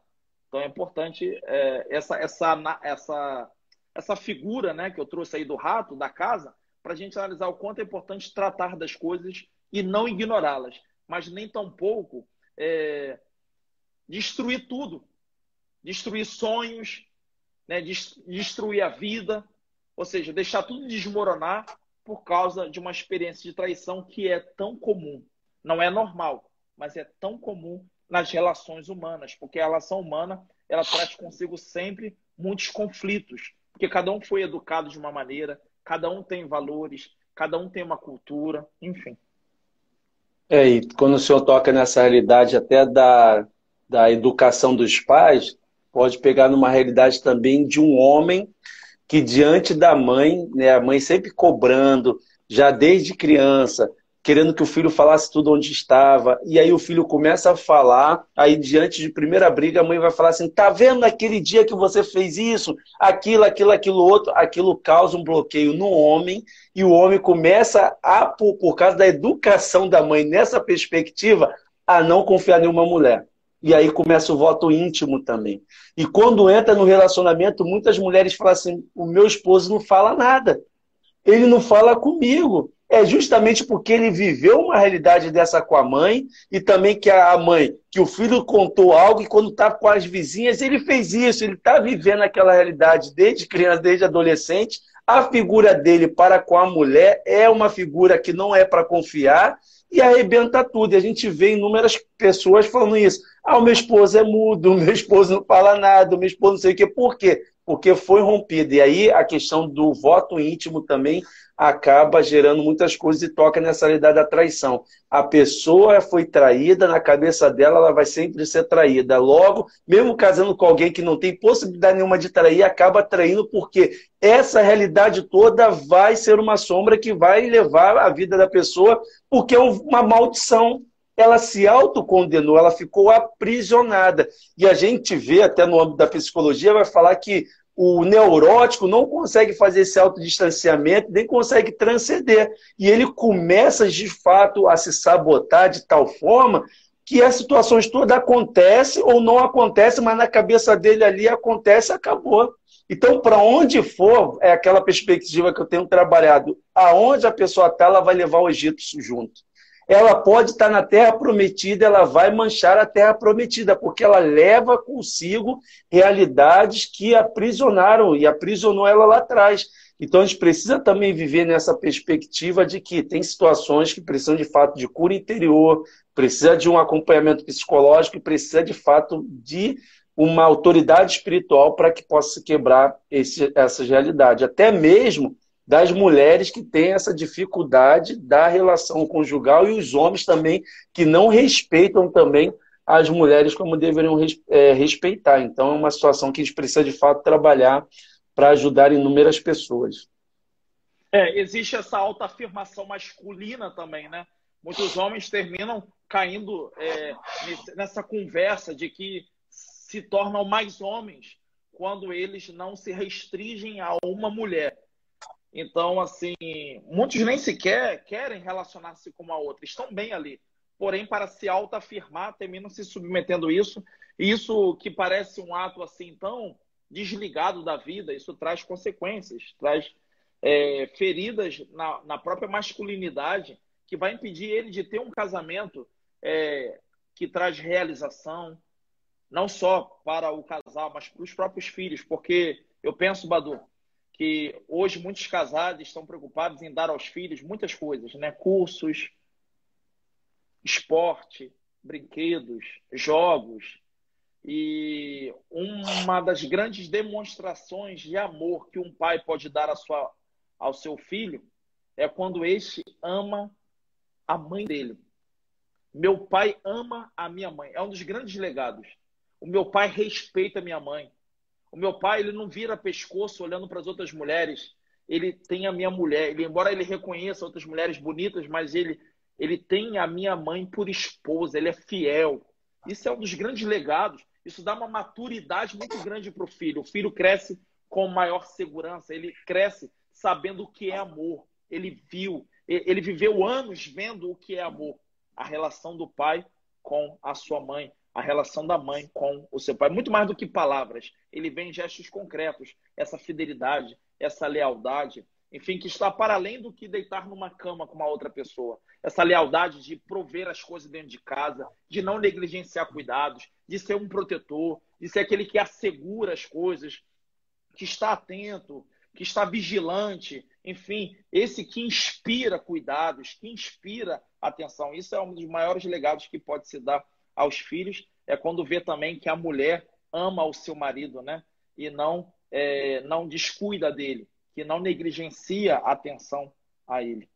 Então é importante é, essa, essa, essa, essa figura né, que eu trouxe aí do rato, da casa, para a gente analisar o quanto é importante tratar das coisas e não ignorá-las, mas nem tampouco é, destruir tudo, destruir sonhos, né, destruir a vida, ou seja, deixar tudo desmoronar por causa de uma experiência de traição que é tão comum. Não é normal, mas é tão comum nas relações humanas, porque a relação humana ela traz consigo sempre muitos conflitos, porque cada um foi educado de uma maneira, cada um tem valores, cada um tem uma cultura, enfim. É, e quando o senhor toca nessa realidade até da, da educação dos pais, pode pegar numa realidade também de um homem que diante da mãe, né, a mãe sempre cobrando, já desde criança, querendo que o filho falasse tudo onde estava, e aí o filho começa a falar, aí diante de primeira briga a mãe vai falar assim, tá vendo aquele dia que você fez isso, aquilo, aquilo, aquilo outro, aquilo causa um bloqueio no homem, e o homem começa a, por, por causa da educação da mãe nessa perspectiva, a não confiar em uma mulher. E aí começa o voto íntimo também. E quando entra no relacionamento, muitas mulheres falam assim: o meu esposo não fala nada. Ele não fala comigo é justamente porque ele viveu uma realidade dessa com a mãe e também que a mãe, que o filho contou algo e quando está com as vizinhas, ele fez isso, ele está vivendo aquela realidade desde criança, desde adolescente. A figura dele para com a mulher é uma figura que não é para confiar e arrebenta tudo. E a gente vê inúmeras pessoas falando isso. Ah, o meu esposo é mudo, o meu esposo não fala nada, o meu esposo não sei o quê. Por quê? Porque foi rompido. E aí a questão do voto íntimo também acaba gerando muitas coisas e toca nessa realidade da traição. A pessoa foi traída, na cabeça dela ela vai sempre ser traída. Logo, mesmo casando com alguém que não tem possibilidade nenhuma de trair, acaba traindo porque essa realidade toda vai ser uma sombra que vai levar a vida da pessoa, porque é uma maldição. Ela se autocondenou, ela ficou aprisionada. E a gente vê, até no âmbito da psicologia, vai falar que o neurótico não consegue fazer esse autodistanciamento, nem consegue transcender. E ele começa, de fato, a se sabotar de tal forma que as situações todas acontecem ou não acontecem, mas na cabeça dele ali acontece acabou. Então, para onde for, é aquela perspectiva que eu tenho trabalhado. Aonde a pessoa está, ela vai levar o Egito junto ela pode estar na terra prometida, ela vai manchar a terra prometida, porque ela leva consigo realidades que aprisionaram e aprisionou ela lá atrás. Então a gente precisa também viver nessa perspectiva de que tem situações que precisam de fato de cura interior, precisa de um acompanhamento psicológico e precisa de fato de uma autoridade espiritual para que possa quebrar esse, essa realidade. Até mesmo das mulheres que têm essa dificuldade da relação conjugal e os homens também que não respeitam também as mulheres como deveriam é, respeitar. Então é uma situação que a gente precisa de fato trabalhar para ajudar inúmeras pessoas. É, existe essa autoafirmação masculina também, né? Muitos homens terminam caindo é, nessa conversa de que se tornam mais homens quando eles não se restringem a uma mulher. Então, assim, muitos nem sequer querem relacionar-se com uma outra, estão bem ali. Porém, para se autoafirmar, terminam se submetendo a isso. E isso que parece um ato assim tão desligado da vida, isso traz consequências, traz é, feridas na, na própria masculinidade que vai impedir ele de ter um casamento é, que traz realização, não só para o casal, mas para os próprios filhos, porque eu penso, Badu, que hoje muitos casados estão preocupados em dar aos filhos muitas coisas, né? Cursos, esporte, brinquedos, jogos. E uma das grandes demonstrações de amor que um pai pode dar sua, ao seu filho é quando este ama a mãe dele. Meu pai ama a minha mãe. É um dos grandes legados. O meu pai respeita a minha mãe. O meu pai, ele não vira pescoço olhando para as outras mulheres. Ele tem a minha mulher. Ele, embora ele reconheça outras mulheres bonitas, mas ele, ele tem a minha mãe por esposa. Ele é fiel. Isso é um dos grandes legados. Isso dá uma maturidade muito grande para o filho. O filho cresce com maior segurança. Ele cresce sabendo o que é amor. Ele viu, ele viveu anos vendo o que é amor. A relação do pai com a sua mãe, a relação da mãe com o seu pai. Muito mais do que palavras. Ele vem em gestos concretos. Essa fidelidade, essa lealdade, enfim, que está para além do que deitar numa cama com uma outra pessoa. Essa lealdade de prover as coisas dentro de casa, de não negligenciar cuidados, de ser um protetor, de ser aquele que assegura as coisas, que está atento, que está vigilante, enfim, esse que inspira cuidados, que inspira atenção. Isso é um dos maiores legados que pode se dar aos filhos, é quando vê também que a mulher ama o seu marido, né? E não, é, não descuida dele, que não negligencia a atenção a ele.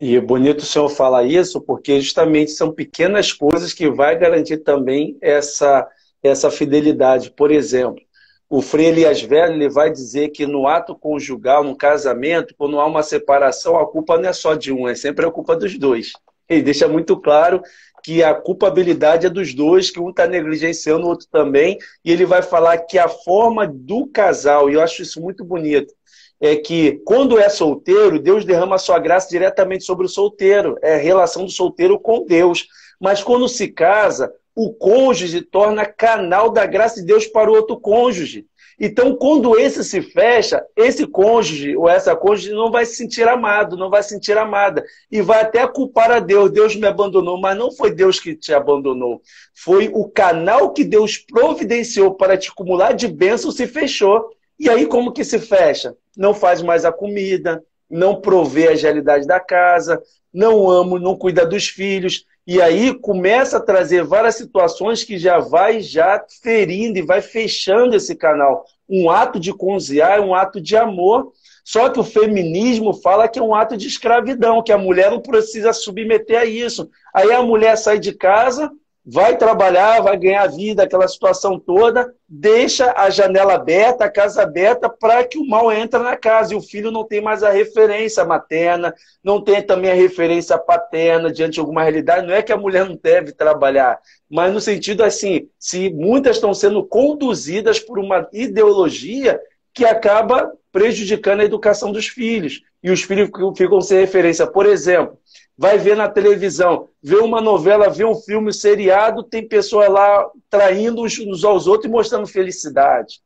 E é bonito o senhor falar isso, porque justamente são pequenas coisas que vai garantir também essa, essa fidelidade. Por exemplo, o Frei Elias Velho ele vai dizer que no ato conjugal, no casamento, quando há uma separação, a culpa não é só de um, é sempre a culpa dos dois. Deixa muito claro que a culpabilidade é dos dois, que um está negligenciando o outro também, e ele vai falar que a forma do casal, e eu acho isso muito bonito, é que quando é solteiro, Deus derrama a sua graça diretamente sobre o solteiro, é a relação do solteiro com Deus. Mas quando se casa, o cônjuge torna canal da graça de Deus para o outro cônjuge. Então, quando esse se fecha, esse cônjuge ou essa cônjuge não vai se sentir amado, não vai se sentir amada. E vai até culpar a Deus. Deus me abandonou, mas não foi Deus que te abandonou. Foi o canal que Deus providenciou para te acumular de bênção se fechou. E aí, como que se fecha? Não faz mais a comida, não provê a realidade da casa, não ama, não cuida dos filhos, e aí começa a trazer várias situações que já vai já ferindo e vai fechando esse canal. Um ato de cozinhar é um ato de amor. Só que o feminismo fala que é um ato de escravidão, que a mulher não precisa submeter a isso. Aí a mulher sai de casa, vai trabalhar, vai ganhar vida, aquela situação toda, deixa a janela aberta, a casa aberta, para que o mal entre na casa. E o filho não tem mais a referência materna, não tem também a referência paterna diante de alguma realidade. Não é que a mulher não deve trabalhar, mas no sentido assim, se muitas estão sendo conduzidas por uma ideologia que acaba prejudicando a educação dos filhos. E os filhos ficam sem referência. Por exemplo, vai ver na televisão, vê uma novela, vê um filme, seriado, tem pessoas lá traindo uns aos outros e mostrando felicidade.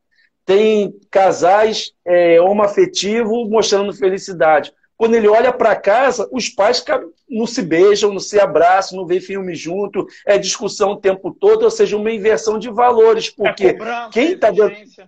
Tem casais é, homoafetivos mostrando felicidade. Quando ele olha para casa, os pais não se beijam, não se abraçam, não vê filme junto, é discussão o tempo todo, ou seja, uma inversão de valores, porque é quem está dentro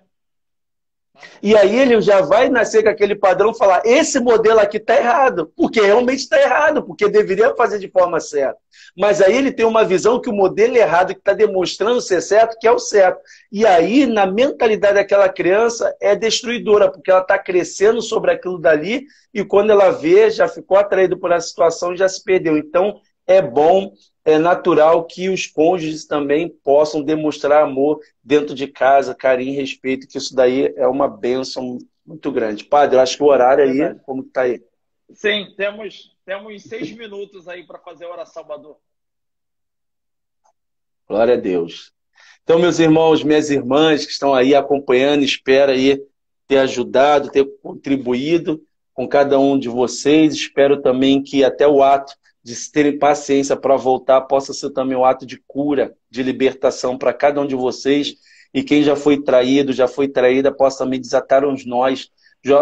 e aí ele já vai nascer com aquele padrão falar: esse modelo aqui está errado, porque realmente está errado, porque deveria fazer de forma certa. Mas aí ele tem uma visão que o modelo errado que está demonstrando ser certo, que é o certo. E aí, na mentalidade daquela criança, é destruidora, porque ela está crescendo sobre aquilo dali e quando ela vê, já ficou atraído por essa situação já se perdeu. Então, é bom é natural que os cônjuges também possam demonstrar amor dentro de casa, carinho respeito, que isso daí é uma bênção muito grande. Padre, eu acho que o horário aí, como está aí? Sim, temos, temos seis minutos aí para fazer a oração, Badu. Glória a Deus. Então, meus irmãos, minhas irmãs que estão aí acompanhando, espero aí ter ajudado, ter contribuído com cada um de vocês. Espero também que até o ato de terem paciência para voltar, possa ser também um ato de cura, de libertação para cada um de vocês. E quem já foi traído, já foi traída, possa também desatar os nós.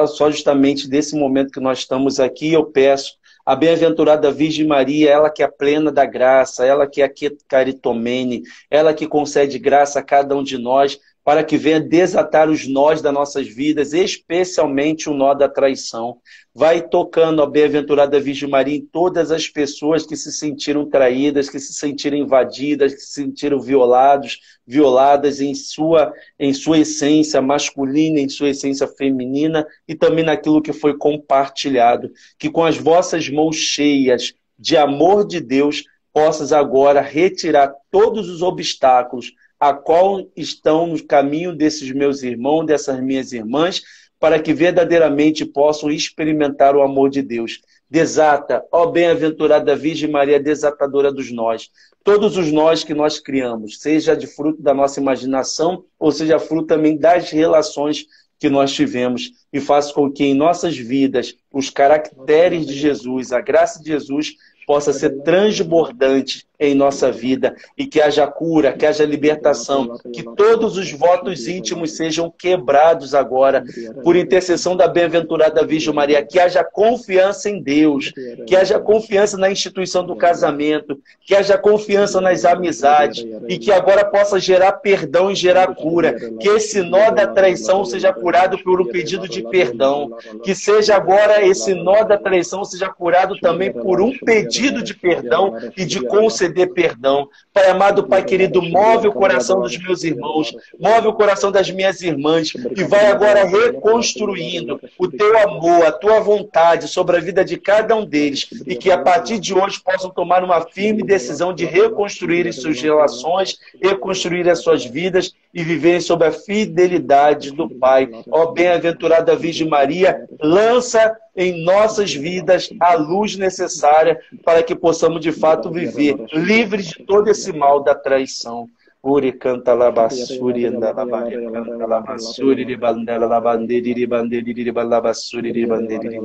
Só justamente desse momento que nós estamos aqui, eu peço A bem-aventurada Virgem Maria, ela que é plena da graça, ela que é caritomene, ela que concede graça a cada um de nós, para que venha desatar os nós das nossas vidas, especialmente o nó da traição. Vai tocando a bem-aventurada Virgem Maria em todas as pessoas que se sentiram traídas, que se sentiram invadidas, que se sentiram violados, violadas em sua, em sua essência masculina, em sua essência feminina e também naquilo que foi compartilhado. Que com as vossas mãos cheias de amor de Deus, possas agora retirar todos os obstáculos a qual estão no caminho desses meus irmãos, dessas minhas irmãs, para que verdadeiramente possam experimentar o amor de Deus. Desata, ó bem-aventurada Virgem Maria, desatadora dos nós. Todos os nós que nós criamos, seja de fruto da nossa imaginação, ou seja fruto também das relações que nós tivemos, e faça com que em nossas vidas os caracteres de Jesus, a graça de Jesus, possa ser transbordante em nossa vida e que haja cura, que haja libertação, que todos os votos íntimos sejam quebrados agora por intercessão da bem-aventurada Virgem Maria, que haja confiança em Deus, que haja confiança na instituição do casamento, que haja confiança nas amizades e que agora possa gerar perdão e gerar cura, que esse nó da traição seja curado por um pedido de perdão, que seja agora esse nó da traição seja curado também por um pedido de perdão e de conceder perdão. Pai amado, Pai querido, move o coração dos meus irmãos, move o coração das minhas irmãs e vai agora reconstruindo o teu amor, a tua vontade sobre a vida de cada um deles e que a partir de hoje possam tomar uma firme decisão de reconstruir suas relações, reconstruir as suas vidas e viverem sob a fidelidade do Pai. Ó bem-aventurada Virgem Maria, lança em nossas vidas a luz necessária para que possamos de fato viver livres de todo esse mal da traição. Uri canta labassuri andalabari canta labassuri de bandela labanderi de banderi de balabassuri de banderi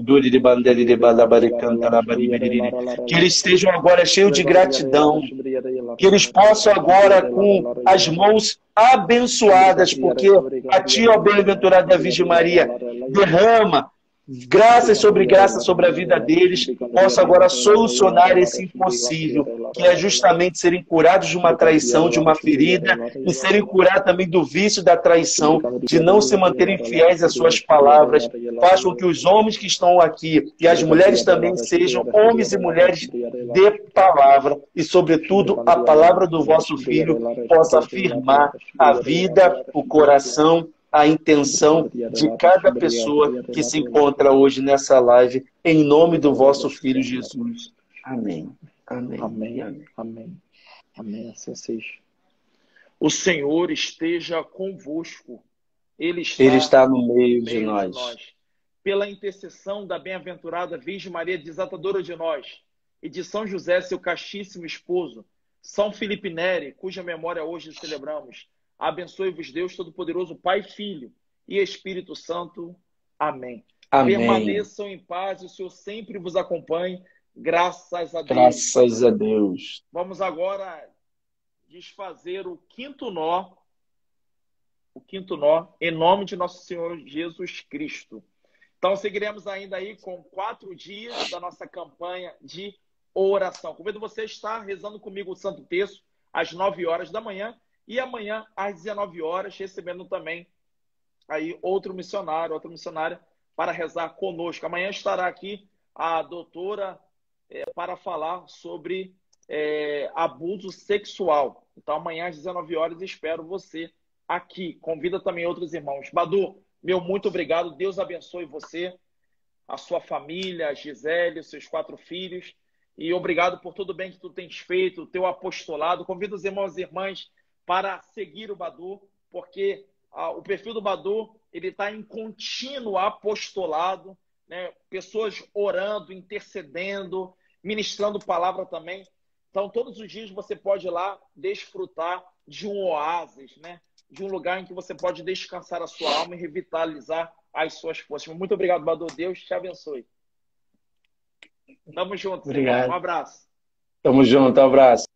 duri de banderi de balabari canta labari que eles estejam agora cheios de gratidão. que eles possam agora com as mãos abençoadas porque a ti ó bem-aventurada Virgem Maria derrama graças sobre graças sobre a vida deles, possa agora solucionar esse impossível, que é justamente serem curados de uma traição, de uma ferida, e serem curados também do vício da traição, de não se manterem fiéis às suas palavras. Faz com que os homens que estão aqui e as mulheres também sejam homens e mulheres de palavra, e sobretudo a palavra do vosso Filho possa afirmar a vida, o coração, a intenção de cada pessoa que se encontra hoje nessa live, em nome do vosso Filho Jesus. Amém. Amém. Amém. Amém. Amém. Amém. Assim seja. O Senhor esteja convosco. Ele está, Ele está no meio, de, nós. de nós. Pela intercessão da bem-aventurada Virgem Maria, desatadora de nós, e de São José, seu castíssimo esposo, São Felipe Neri, cuja memória hoje celebramos, Abençoe-vos Deus Todo-Poderoso, Pai, Filho e Espírito Santo. Amém. Amém. Permaneçam em paz, o Senhor sempre vos acompanhe. Graças a Deus. Graças a Deus. Vamos agora desfazer o quinto nó. O quinto nó, em nome de nosso Senhor Jesus Cristo. Então, seguiremos ainda aí com quatro dias da nossa campanha de oração. Convido você a estar rezando comigo o Santo Terço às nove horas da manhã e amanhã, às 19 horas, recebendo também aí outro missionário, outra missionária, para rezar conosco. Amanhã estará aqui a doutora é, para falar sobre é, abuso sexual. Então, amanhã, às 19 horas, espero você aqui. Convida também outros irmãos. Badu, meu muito obrigado. Deus abençoe você, a sua família, a Gisele, seus quatro filhos. E obrigado por tudo bem que tu tens feito, o teu apostolado. Convido os irmãos e irmãs para seguir o Badu, porque ah, o perfil do Badu ele está em contínuo apostolado, né? pessoas orando, intercedendo, ministrando palavra também. Então, todos os dias você pode ir lá desfrutar de um oásis, né? de um lugar em que você pode descansar a sua alma e revitalizar as suas forças. Muito obrigado, Badu. Deus te abençoe. Tamo junto. Obrigado. Um abraço. Tamo junto. Um abraço.